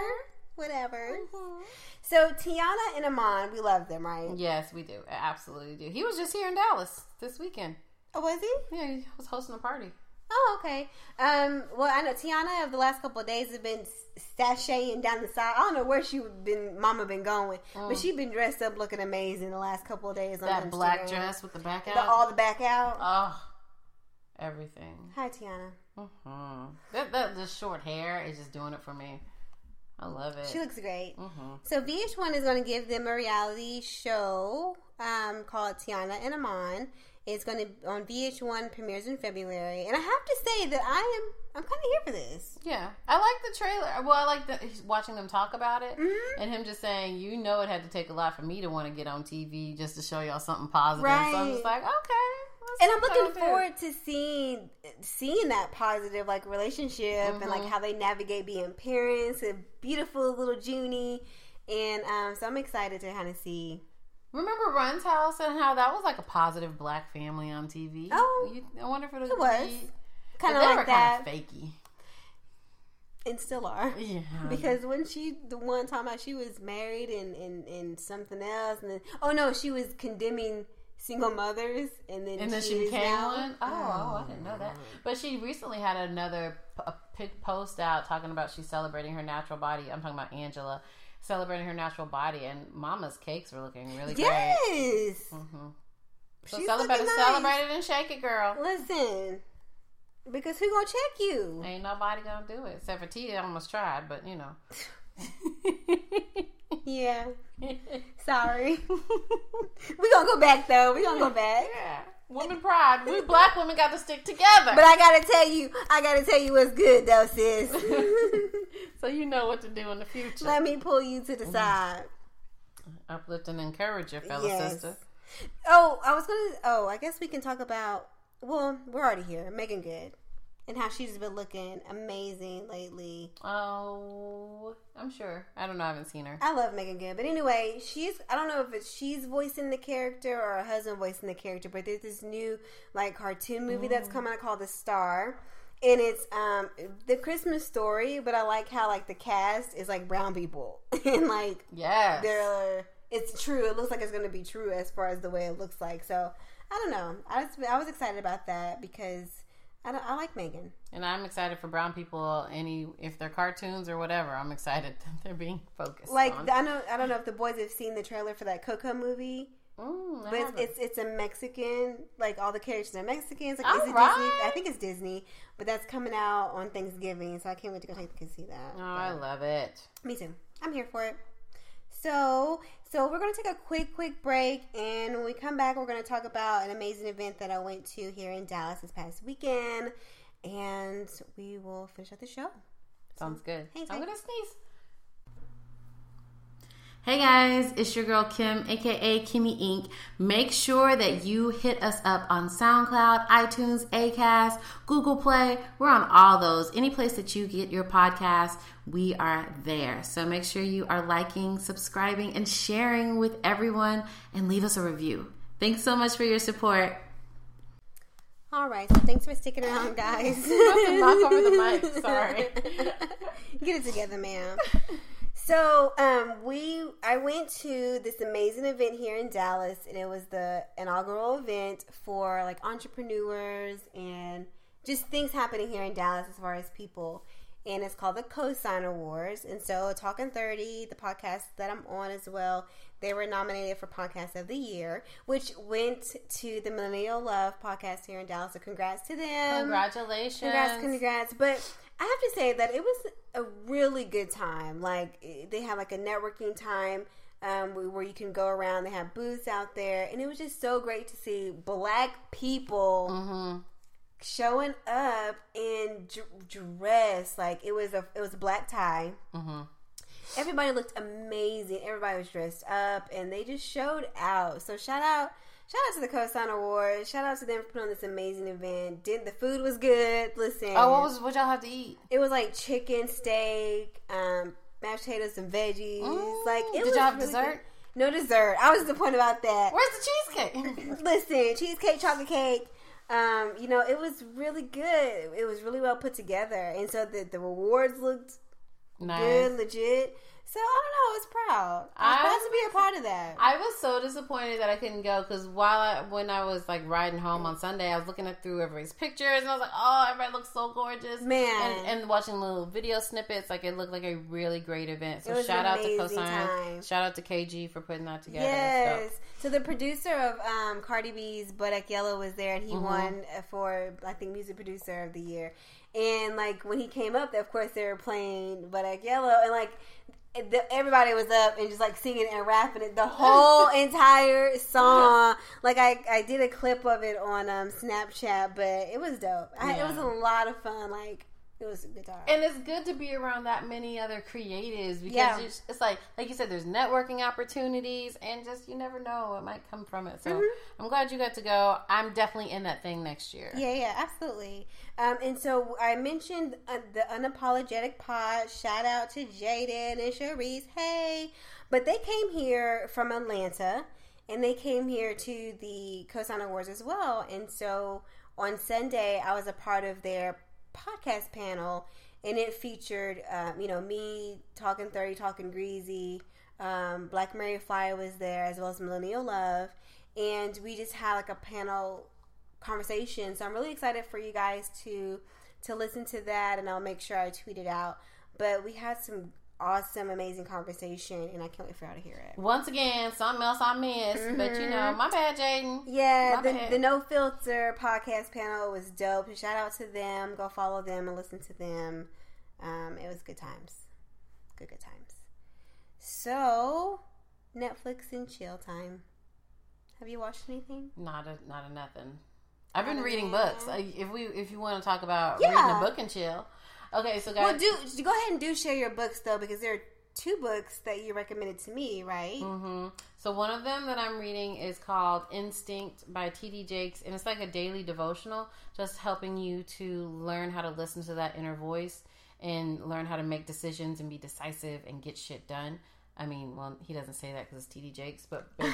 Speaker 1: Whatever.
Speaker 2: Mhm.
Speaker 1: So Teyana and Iman, we love them, right?
Speaker 2: Yes, we do. Absolutely do. He was just here in Dallas this weekend.
Speaker 1: Oh, was he?
Speaker 2: Yeah, he was hosting a party.
Speaker 1: Oh, okay. Um, well, I know Teyana of the last couple of days has been sashaying down the side. I don't know where she been, Mama been going, but she been dressed up looking amazing the last couple of days. On
Speaker 2: Mm. That black dress with the back out.
Speaker 1: the, all the back out.
Speaker 2: oh, everything.
Speaker 1: Hi, Teyana.
Speaker 2: hmm That that the short hair is just doing it for me. I love it.
Speaker 1: She looks great.
Speaker 2: hmm
Speaker 1: So VH1 is going to give them a reality show um, called Teyana and Iman. It's going to on VH1 premieres in February, and I have to say that I am I'm kind of here for this.
Speaker 2: Yeah, I like the trailer. Well, I like the, watching them talk about it,
Speaker 1: Mhm.
Speaker 2: and him just saying, "You know, it had to take a lot for me to want to get on TV just to show y'all something positive." Right. So I'm just like, okay.
Speaker 1: and I'm looking forward to seeing seeing that positive like relationship and like
Speaker 2: Mhm.
Speaker 1: how they navigate being parents. A beautiful little Junie, and um, so I'm excited to kind of see.
Speaker 2: Remember Run's house and how that was like a positive black family on TV?
Speaker 1: Oh,
Speaker 2: you, I wonder if it'll
Speaker 1: it was. Kind of like
Speaker 2: were
Speaker 1: that,
Speaker 2: kind of fakey.
Speaker 1: and still are.
Speaker 2: Yeah,
Speaker 1: Because when she, the one time out, she was married and, and, and something else, and then oh no, she was condemning single mothers, and then
Speaker 2: and then she
Speaker 1: is
Speaker 2: became
Speaker 1: now-
Speaker 2: one. Oh, oh, I didn't know that. Oh. But she recently had another p- a post out talking about she's celebrating her natural body. I'm talking about Angela celebrating her natural body, and Mama's cakes were looking really great.
Speaker 1: Yes,
Speaker 2: hmm So
Speaker 1: She's
Speaker 2: celebrate it,
Speaker 1: nice.
Speaker 2: celebrate it, and shake it, girl.
Speaker 1: listen, because who gonna check you?
Speaker 2: Ain't nobody gonna do it except for Tia. Almost tried, but you know.
Speaker 1: Yeah, sorry. we gonna go back though. We gonna go back.
Speaker 2: Yeah, women pride. We black women got to stick together.
Speaker 1: But I gotta tell you, I gotta tell you what's good though, sis.
Speaker 2: so you know what to do in the future.
Speaker 1: Let me pull you
Speaker 2: Mm-hmm.
Speaker 1: to the side.
Speaker 2: Uplift and encourage your fellow
Speaker 1: Yes.
Speaker 2: sister.
Speaker 1: Oh, I was gonna. Oh, I guess we can talk about. Well, we're already here. Meagan Good, and how she's been looking amazing lately.
Speaker 2: Oh, I'm sure. I don't know. I haven't seen her.
Speaker 1: I love Meagan Good, but anyway, she's. I don't know if it's she's voicing the character or her husband voicing the character, but there's this new like cartoon movie that's coming out called The Star. And it's um the Christmas story, but I like how like the cast is like brown people and like
Speaker 2: yeah
Speaker 1: they're it's true. It looks like it's going to be true as far as the way it looks like. So I don't know. I was I was excited about that because I I like Meagan.
Speaker 2: And I'm excited for brown people. Any if they're cartoons or whatever, I'm excited that they're being focused.
Speaker 1: Like
Speaker 2: on.
Speaker 1: I know I don't know if the boys have seen the trailer for that Coco movie,
Speaker 2: Mm,
Speaker 1: but it's, it's it's a Mexican. Like all the characters are Mexicans. Like
Speaker 2: All
Speaker 1: is it Disney? I think it's Disney, but that's coming out on Thanksgiving, so I can't wait to go take to see that.
Speaker 2: oh, I love it.
Speaker 1: Me too. I'm here for it. So, so we're gonna take a quick, quick break, and when we come back, we're gonna talk about an amazing event that I went to here in Dallas this past weekend, and we will finish up the show.
Speaker 2: Sounds good.
Speaker 1: Hey,
Speaker 2: I'm gonna sneeze. Hey guys, it's your girl Kim, aka Kimmy Inc. Make sure that you hit us up on SoundCloud, iTunes, Acast, Google Play. We're on all those. Any place that you get your podcast, we are there. So make sure you are liking, subscribing, and sharing with everyone, and leave us a review. Thanks so much for your support.
Speaker 1: All right, so thanks for sticking around, guys.
Speaker 2: about to knock over the mic, sorry.
Speaker 1: Get it together, ma'am. So, um, we I went to this amazing event here in Dallas, and it was the inaugural event for like entrepreneurs and just things happening here in Dallas as far as people. And it's called the Cosign Awards. And so, Talking Thirty, the podcast that I'm on as well, they were nominated for Podcast of the Year, which went to the Millennial Love podcast here in Dallas. So, congrats to them.
Speaker 2: Congratulations.
Speaker 1: Congrats, congrats. But I have to say that it was a really good time. Like they had like a networking time um, where you can go around. They have booths out there, and it was just so great to see black people
Speaker 2: Mm-hmm.
Speaker 1: Showing up in d- dress. Like it was a it was a black tie.
Speaker 2: Mm-hmm.
Speaker 1: Everybody looked amazing. Everybody was dressed up, and they just showed out. So shout out. Shout out to the Cosign Awards. Shout out to them for putting on this amazing event. Did the food was good. Listen,
Speaker 2: Oh, what was what y'all have to eat?
Speaker 1: it was like chicken, steak, um, mashed potatoes, and veggies.
Speaker 2: Mm.
Speaker 1: Like, it
Speaker 2: Did
Speaker 1: was
Speaker 2: y'all have
Speaker 1: really
Speaker 2: dessert?
Speaker 1: good. No dessert. I was disappointed about that.
Speaker 2: Where's the cheesecake?
Speaker 1: Listen, cheesecake, chocolate cake. Um, you know, it was really good. It was really well put together, and so the the rewards looked
Speaker 2: nice.
Speaker 1: good, legit. So I don't know. I was proud. I was
Speaker 2: I-
Speaker 1: proud to be a part of that.
Speaker 2: I was so disappointed that I couldn't go because while I, when I was like riding home on Sunday, I was looking at through everybody's pictures and I was like, oh, everybody looks so gorgeous,
Speaker 1: Man.
Speaker 2: And, and watching little video snippets, like it looked like a really great event. So shout out to. Cosign, shout out to KG for putting that together.
Speaker 1: Yes.
Speaker 2: So,
Speaker 1: So the producer of um, Cardi B's Bodak Yellow was there, and he
Speaker 2: Mhm.
Speaker 1: won for I think music producer of the year. And like when he came up, of course they were playing Bodak Yellow, and like the, everybody was up and just like singing and rapping it the whole entire song. Like I, I did a clip of it on um, Snapchat, but it was dope. I, it was a lot of fun. Like it was a good time.
Speaker 2: and it's good to be around that many other creatives because
Speaker 1: Yeah.
Speaker 2: it's, it's like like you said, there's networking opportunities and just you never know what might come from it. So
Speaker 1: Mhm.
Speaker 2: I'm glad you got to go. I'm definitely in that thing next year.
Speaker 1: Yeah, yeah, absolutely. Um, and so I mentioned uh, the unapologetic pod. Shout out to Jaden and Sharice. Hey, but they came here from Atlanta, and they came here to the Cosign Awards as well. And so on Sunday, I was a part of their podcast panel, and it featured, um, you know, me talking thirty, talking greasy. Um, Black Mary Fly was there as well as Millennial Love, and we just had like a panel conversation. So I'm really excited for you guys to to listen to that, and I'll make sure I tweet it out. But we had some awesome, amazing conversation, and I can't wait for y'all to hear it.
Speaker 2: Once again, something else I missed, but you know, my bad, Jaden.
Speaker 1: Yeah, the,
Speaker 2: bad.
Speaker 1: the No Filter podcast panel was dope. Shout out to them. Go follow them and listen to them. Um, it was good times. Good, good times. So, Netflix and chill time. Have you watched anything?
Speaker 2: Not a not a nothing. I've been reading books. If we if you want to talk about
Speaker 1: Yeah.
Speaker 2: reading a book and chill. Okay, so guys,
Speaker 1: Well, do go ahead and do share your books though, because there are two books that you recommended to me, right?
Speaker 2: hmm So one of them that I'm reading is called Instinct by T.D. Jakes, and it's like a daily devotional, just helping you to learn how to listen to that inner voice and learn how to make decisions and be decisive and get shit done. I mean, well, he doesn't say that because it's T.D. Jakes, but
Speaker 1: in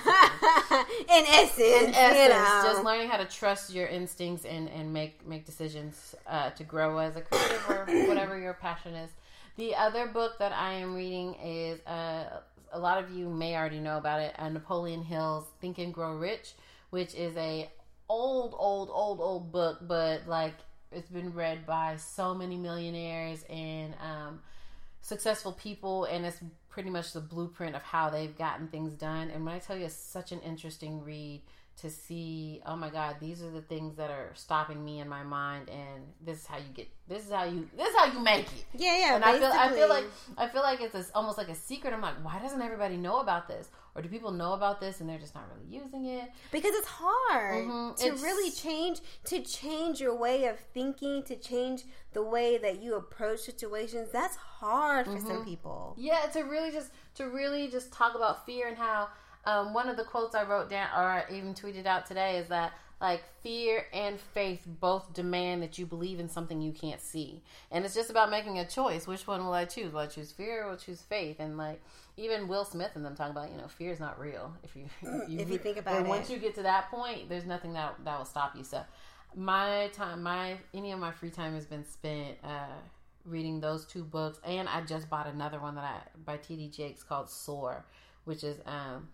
Speaker 1: essence,
Speaker 2: in
Speaker 1: you
Speaker 2: essence,
Speaker 1: know.
Speaker 2: just learning how to trust your instincts and, and make make decisions uh, to grow as a creative or whatever your passion is. The other book that I am reading is uh, a lot of you may already know about it. Uh, Napoleon Hill's Think and Grow Rich, which is a old, old, old, old book, but like it's been read by so many millionaires and um, successful people, and it's pretty much the blueprint of how they've gotten things done. And when I tell you, it's such an interesting read to see. Oh my God, these are the things that are stopping me in my mind, and this is how you get. This is how you. This is how you make it.
Speaker 1: yeah, yeah.
Speaker 2: And I feel, I feel like. I feel like it's almost like a secret. I'm like, why doesn't everybody know about this? Or do people know about this and they're just not really using it?
Speaker 1: because it's hard
Speaker 2: Mhm.
Speaker 1: to
Speaker 2: It's-
Speaker 1: really change to change your way of thinking to change the way that you approach situations that's hard for
Speaker 2: Mm-hmm.
Speaker 1: some people
Speaker 2: Yeah, to really just to really just talk about fear and how um, one of the quotes I wrote down or I even tweeted out today is that like fear and faith both demand that you believe in something you can't see, and it's just about making a choice. Which one will I choose? Will I choose fear or will I choose faith? And like even Will Smith and them talking about you know fear is not real if you
Speaker 1: If you think about it.
Speaker 2: once you get to that point, there's nothing that that will stop you. So my time, my any of my free time has been spent. Uh, reading those two books and I just bought another one that I by TD Jakes called Soar, which is um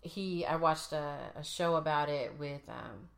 Speaker 2: he I watched a, a show about it with um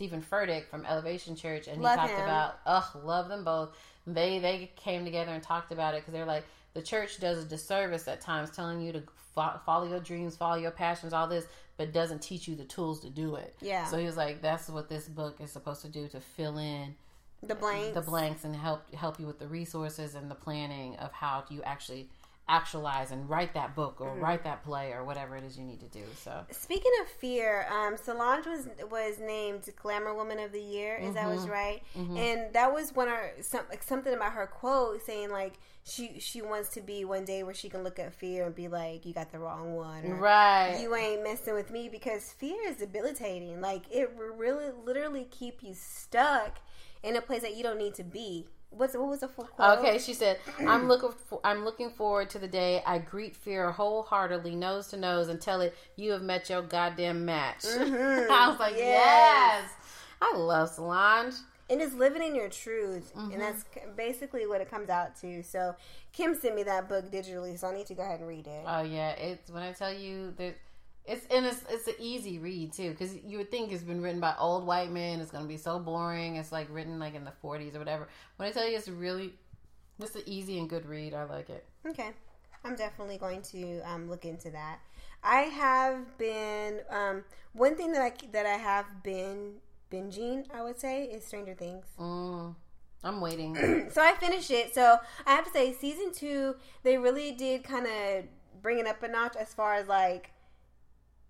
Speaker 2: Steven Furtick from Elevation Church and he
Speaker 1: Love
Speaker 2: talked
Speaker 1: him.
Speaker 2: about ugh love them both. They they came together and talked about it because they're like the church does a disservice at times telling you to fo- follow your dreams, follow your passions, all this, but doesn't teach you the tools to do it.
Speaker 1: Yeah.
Speaker 2: So he was like, that's what this book is supposed to do to fill in
Speaker 1: the blanks,
Speaker 2: the blanks, and help help you with the resources and the planning of how you actually actualize and write that book or
Speaker 1: Mm-hmm.
Speaker 2: write that play or whatever it is you need to do. So
Speaker 1: Speaking of fear, um, Solange was was named Glamour Woman of the Year. Is that
Speaker 2: Mm-hmm.
Speaker 1: was right? And that was one of some, something about her quote saying like she she wants to be one day where she can look at fear and be like, "You got the wrong one," or
Speaker 2: right,
Speaker 1: "You ain't messing with me," because fear is debilitating. Like it really literally keep you stuck in a place that you don't need to be. What's what was the full quote?
Speaker 2: Okay, she said, "I'm looking. For, I'm looking forward to the day I greet fear wholeheartedly, nose to nose, and tell it you have met your goddamn match." I was like,
Speaker 1: Yes.
Speaker 2: "Yes, I love Solange."
Speaker 1: and it's living in your truth
Speaker 2: Mm-hmm.
Speaker 1: and that's basically what it comes out to so kim sent me that book digitally so i need to go ahead and read it
Speaker 2: Oh yeah, it's when I tell you that it's and it's it's an easy read too because you would think it's been written by old white men. It's gonna be so boring. It's like written like in the 40s or whatever. When I tell you it's really, it's an easy and good read. I like it.
Speaker 1: okay i'm definitely going to um, look into that i have been um, one thing that i that i have been binging i would say is stranger things
Speaker 2: Mm, I'm waiting.
Speaker 1: so I finished it. So I have to say, season two, they really did kind of bring it up a notch as far as like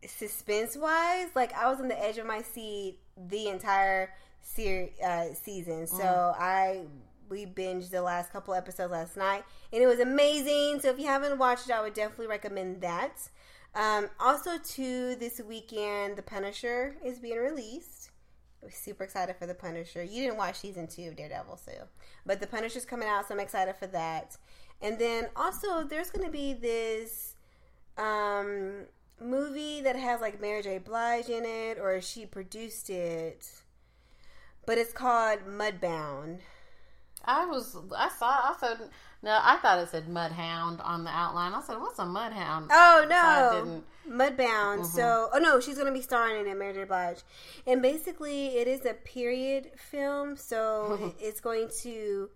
Speaker 1: suspense wise. Like I was on the edge of my seat the entire ser- uh, season. So I we binged the last couple episodes last night, and it was amazing. So if you haven't watched it, I would definitely recommend that. Um, also, too, this weekend, The Punisher is being released. We're super excited for The Punisher. You didn't watch season two of Daredevil, so but The Punisher's coming out, so I'm excited for that. And then also, there's going to be this um, movie that has like Mary J. Blige in it, or she produced it, but it's called Mudbound.
Speaker 2: I was I saw I said no I thought it said Mudhound on the outline. I said what's a Mudhound?
Speaker 1: Oh
Speaker 2: So
Speaker 1: no,
Speaker 2: didn't-
Speaker 1: Mudbound. So, mm-hmm. oh no, she's gonna be starring in it, Mary J. Blige, and basically it is a period film. So it's going to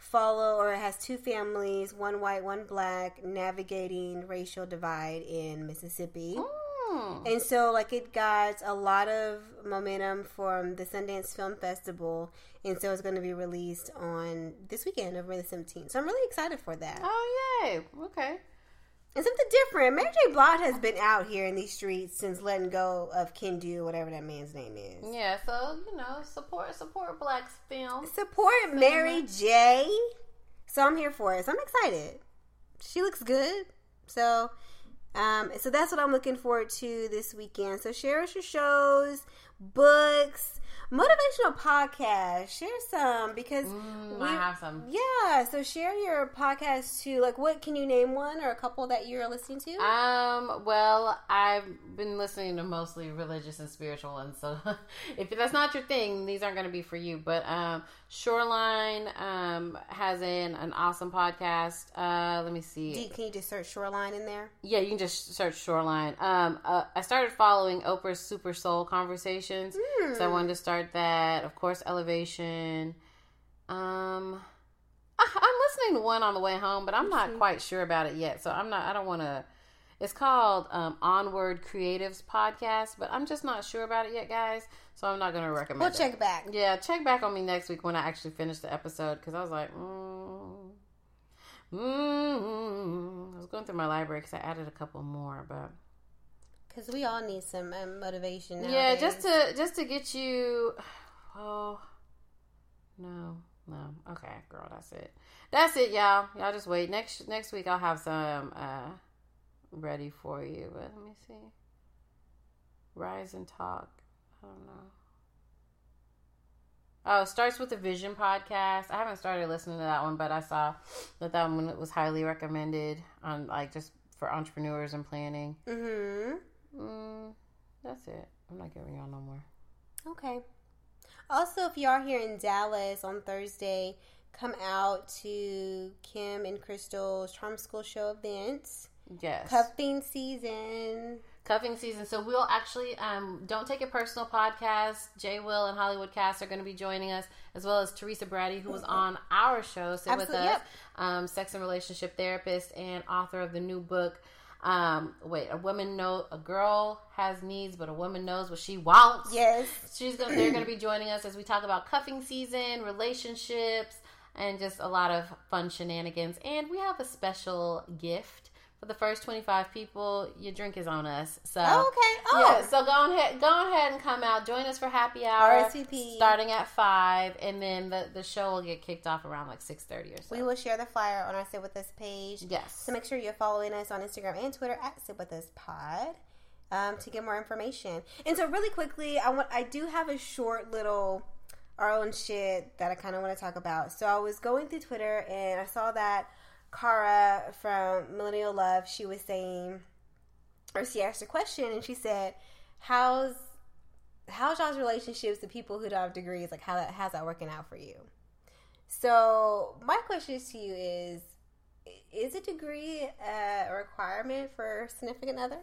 Speaker 1: follow, or it has two families, one white, one black, navigating racial divide in Mississippi.
Speaker 2: Mm.
Speaker 1: And so, like, it got a lot of momentum from the Sundance Film Festival, and so it's going to be released on this weekend, November the seventeenth. So I'm really excited for that.
Speaker 2: Oh yay! Okay.
Speaker 1: And something different. Mary J. Blige has been out here in these streets since letting go of Kendu, whatever that man's name is.
Speaker 2: Yeah, so you know, support support black film.
Speaker 1: Support Mary J. So I'm here for it. So I'm excited. She looks good. So, um, so that's what I'm looking forward to this weekend. So share us your shows, books, motivational podcast. Share some because
Speaker 2: Mm, I have some.
Speaker 1: Yeah. So share your podcast too. Like, what can you name one or a couple that you're listening to?
Speaker 2: Um, well, I've been listening to mostly religious and spiritual, and so if that's not your thing, these aren't going to be for you. But um, Shoreline um has an an awesome podcast. Uh, let me see.
Speaker 1: You- can you just search Shoreline in there?
Speaker 2: Yeah, you can just search Shoreline. Um, uh, I started following Oprah's Super Soul Conversations, so I wanted to start that. Of course, Elevation. Um, I, I'm listening to one on the way home, but I'm not quite sure about it yet. So I'm not. I don't want to. It's called um, Onward Creatives Podcast, but I'm just not sure about it yet, guys. So I'm not going to recommend.
Speaker 1: We'll
Speaker 2: it.
Speaker 1: check back.
Speaker 2: Yeah, check back on me next week when I actually finish the episode because I was like, mm, mm. I was going through my library because I added a couple more, but
Speaker 1: Because we all need some um, motivation. Nowadays.
Speaker 2: yeah, just to just to get you. Oh no, no. Okay, girl, that's it. That's it, y'all. Y'all just wait. Next next week I'll have some uh ready for you. But let me see. Rise and talk. I don't know. Oh, it starts with the Vision podcast. I haven't started listening to that one, but I saw that that one was highly recommended on like just for entrepreneurs and planning.
Speaker 1: Mm-hmm.
Speaker 2: Mm, that's it. I'm not giving y'all no more.
Speaker 1: Okay. Also, if you are here in Dallas on Thursday, come out to Kim and Crystal's Charm School Show events.
Speaker 2: Yes.
Speaker 1: Cuffing season.
Speaker 2: Cuffing season. So we'll actually um don't take it personal podcast. Jay Will and Hollywood Cast are going to be joining us, as well as Teresa Brady, who was on our show, sit with us,
Speaker 1: yep.
Speaker 2: um, sex and relationship therapist and author of the new book. Um, wait, a woman know a girl has needs, but a woman knows what she wants.
Speaker 1: Yes.
Speaker 2: She's gonna they're gonna be joining us as we talk about cuffing season, relationships, and just a lot of fun shenanigans. And we have a special gift. For the first twenty five people, your drink is on us. So
Speaker 1: Oh, okay. Oh.
Speaker 2: yeah, so go ahead, go ahead and come out. Join us for happy hour,
Speaker 1: RSVP.
Speaker 2: starting at five, and then the, the show will get kicked off around like six thirty or so.
Speaker 1: We will share the flyer on our Sit With Us page.
Speaker 2: yes,
Speaker 1: So make sure you're following us on Instagram and Twitter at Sit With Us Pod um, to get more information. And so really quickly, I want I do have a short little our own shit that I kind of want to talk about. So I was going through Twitter and I saw that Cara from Millennial Love, she was saying, or she asked a question and she said, "How's how's y'all's relationships to people who don't have degrees? Like how that how's that working out for you?" So my question to you is is a degree a requirement for significant other?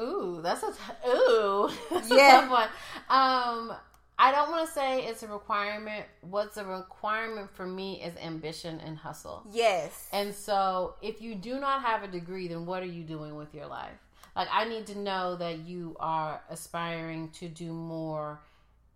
Speaker 2: Ooh, that's a t- ooh, that's
Speaker 1: Yeah.
Speaker 2: a tough one. Um, I don't want to say it's a requirement. What's a requirement for me is ambition and hustle.
Speaker 1: Yes.
Speaker 2: And so, if you do not have a degree, then what are you doing with your life? Like, I need to know that you are aspiring to do more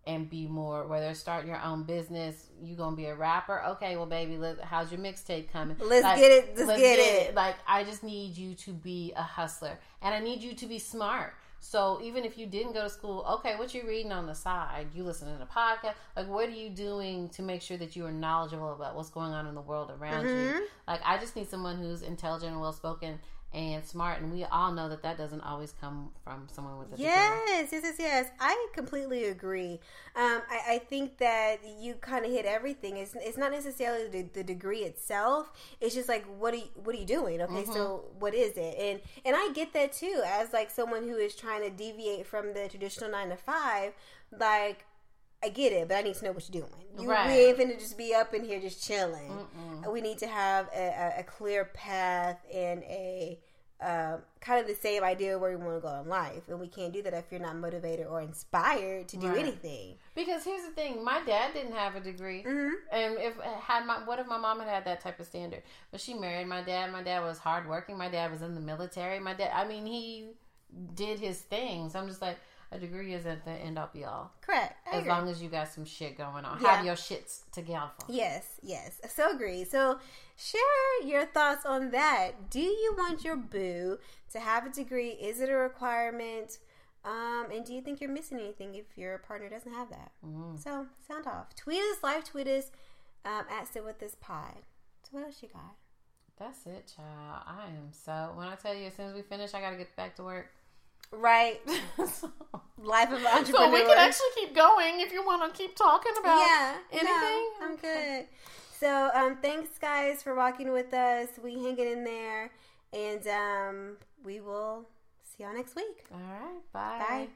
Speaker 2: and be more. Whether it's starting your own business, you gonna be a rapper. Okay, well, baby, let, how's your mixtape coming?
Speaker 1: Let's
Speaker 2: Like,
Speaker 1: get it. Let's, get, it.
Speaker 2: Like, I just need you to be a hustler, and I need you to be smart. So even if you didn't go to school, okay, what you reading on the side? You listening to podcast? Like, what are you doing to make sure that you are knowledgeable about what's going on in the world around you?
Speaker 1: Mhm.
Speaker 2: Like, I just need someone who's intelligent and well spoken and smart, and we all know that that doesn't always come from someone with a degree.
Speaker 1: Yes, yes, yes, yes. I completely agree. Um, I, I think that you kind of hit everything. It's, it's not necessarily the, the degree itself. It's just like what are you, what are you doing? Okay, so what is it? And and I get that too. As like someone who is trying to deviate from the traditional nine to five, like. I get it, but I need to know what you're doing. You,
Speaker 2: Right.
Speaker 1: We ain't finna just be up in here just chilling. We need to have a, a, a clear path and a um, kind of the same idea where we want to go in life, and we can't do that if you're not motivated or inspired to do
Speaker 2: Right.
Speaker 1: anything.
Speaker 2: Because here's the thing: my dad didn't have a degree,
Speaker 1: Mhm.
Speaker 2: and if had my what if my mom had had that type of standard? But she married my dad. My dad was hardworking. My dad was in the military. My dad, I mean, he did his things. I'm just like a degree isn't the end all be all.
Speaker 1: Correct. I
Speaker 2: As
Speaker 1: agree.
Speaker 2: long as you got some shit going on,
Speaker 1: Yeah.
Speaker 2: have your shits together.
Speaker 1: Yes, yes. So agree. So share your thoughts on that. Do you want your boo to have a degree? Is it a requirement? Um, and do you think you're missing anything if your partner doesn't have that?
Speaker 2: Mm.
Speaker 1: So sound off. Tweet us, live tweet us um, at Sit With This Pod. So what else you got?
Speaker 2: That's it, child. I am so. When I tell you, as soon as we finish, I got to get back to work.
Speaker 1: Right. Life of an entrepreneur.
Speaker 2: so we can actually keep going if you want to keep talking about
Speaker 1: yeah,
Speaker 2: anything.
Speaker 1: no, I'm good. So, um, thanks guys for walking with us. We hanging in there, and um, we will see y'all next week.
Speaker 2: All right. Bye.
Speaker 1: Bye.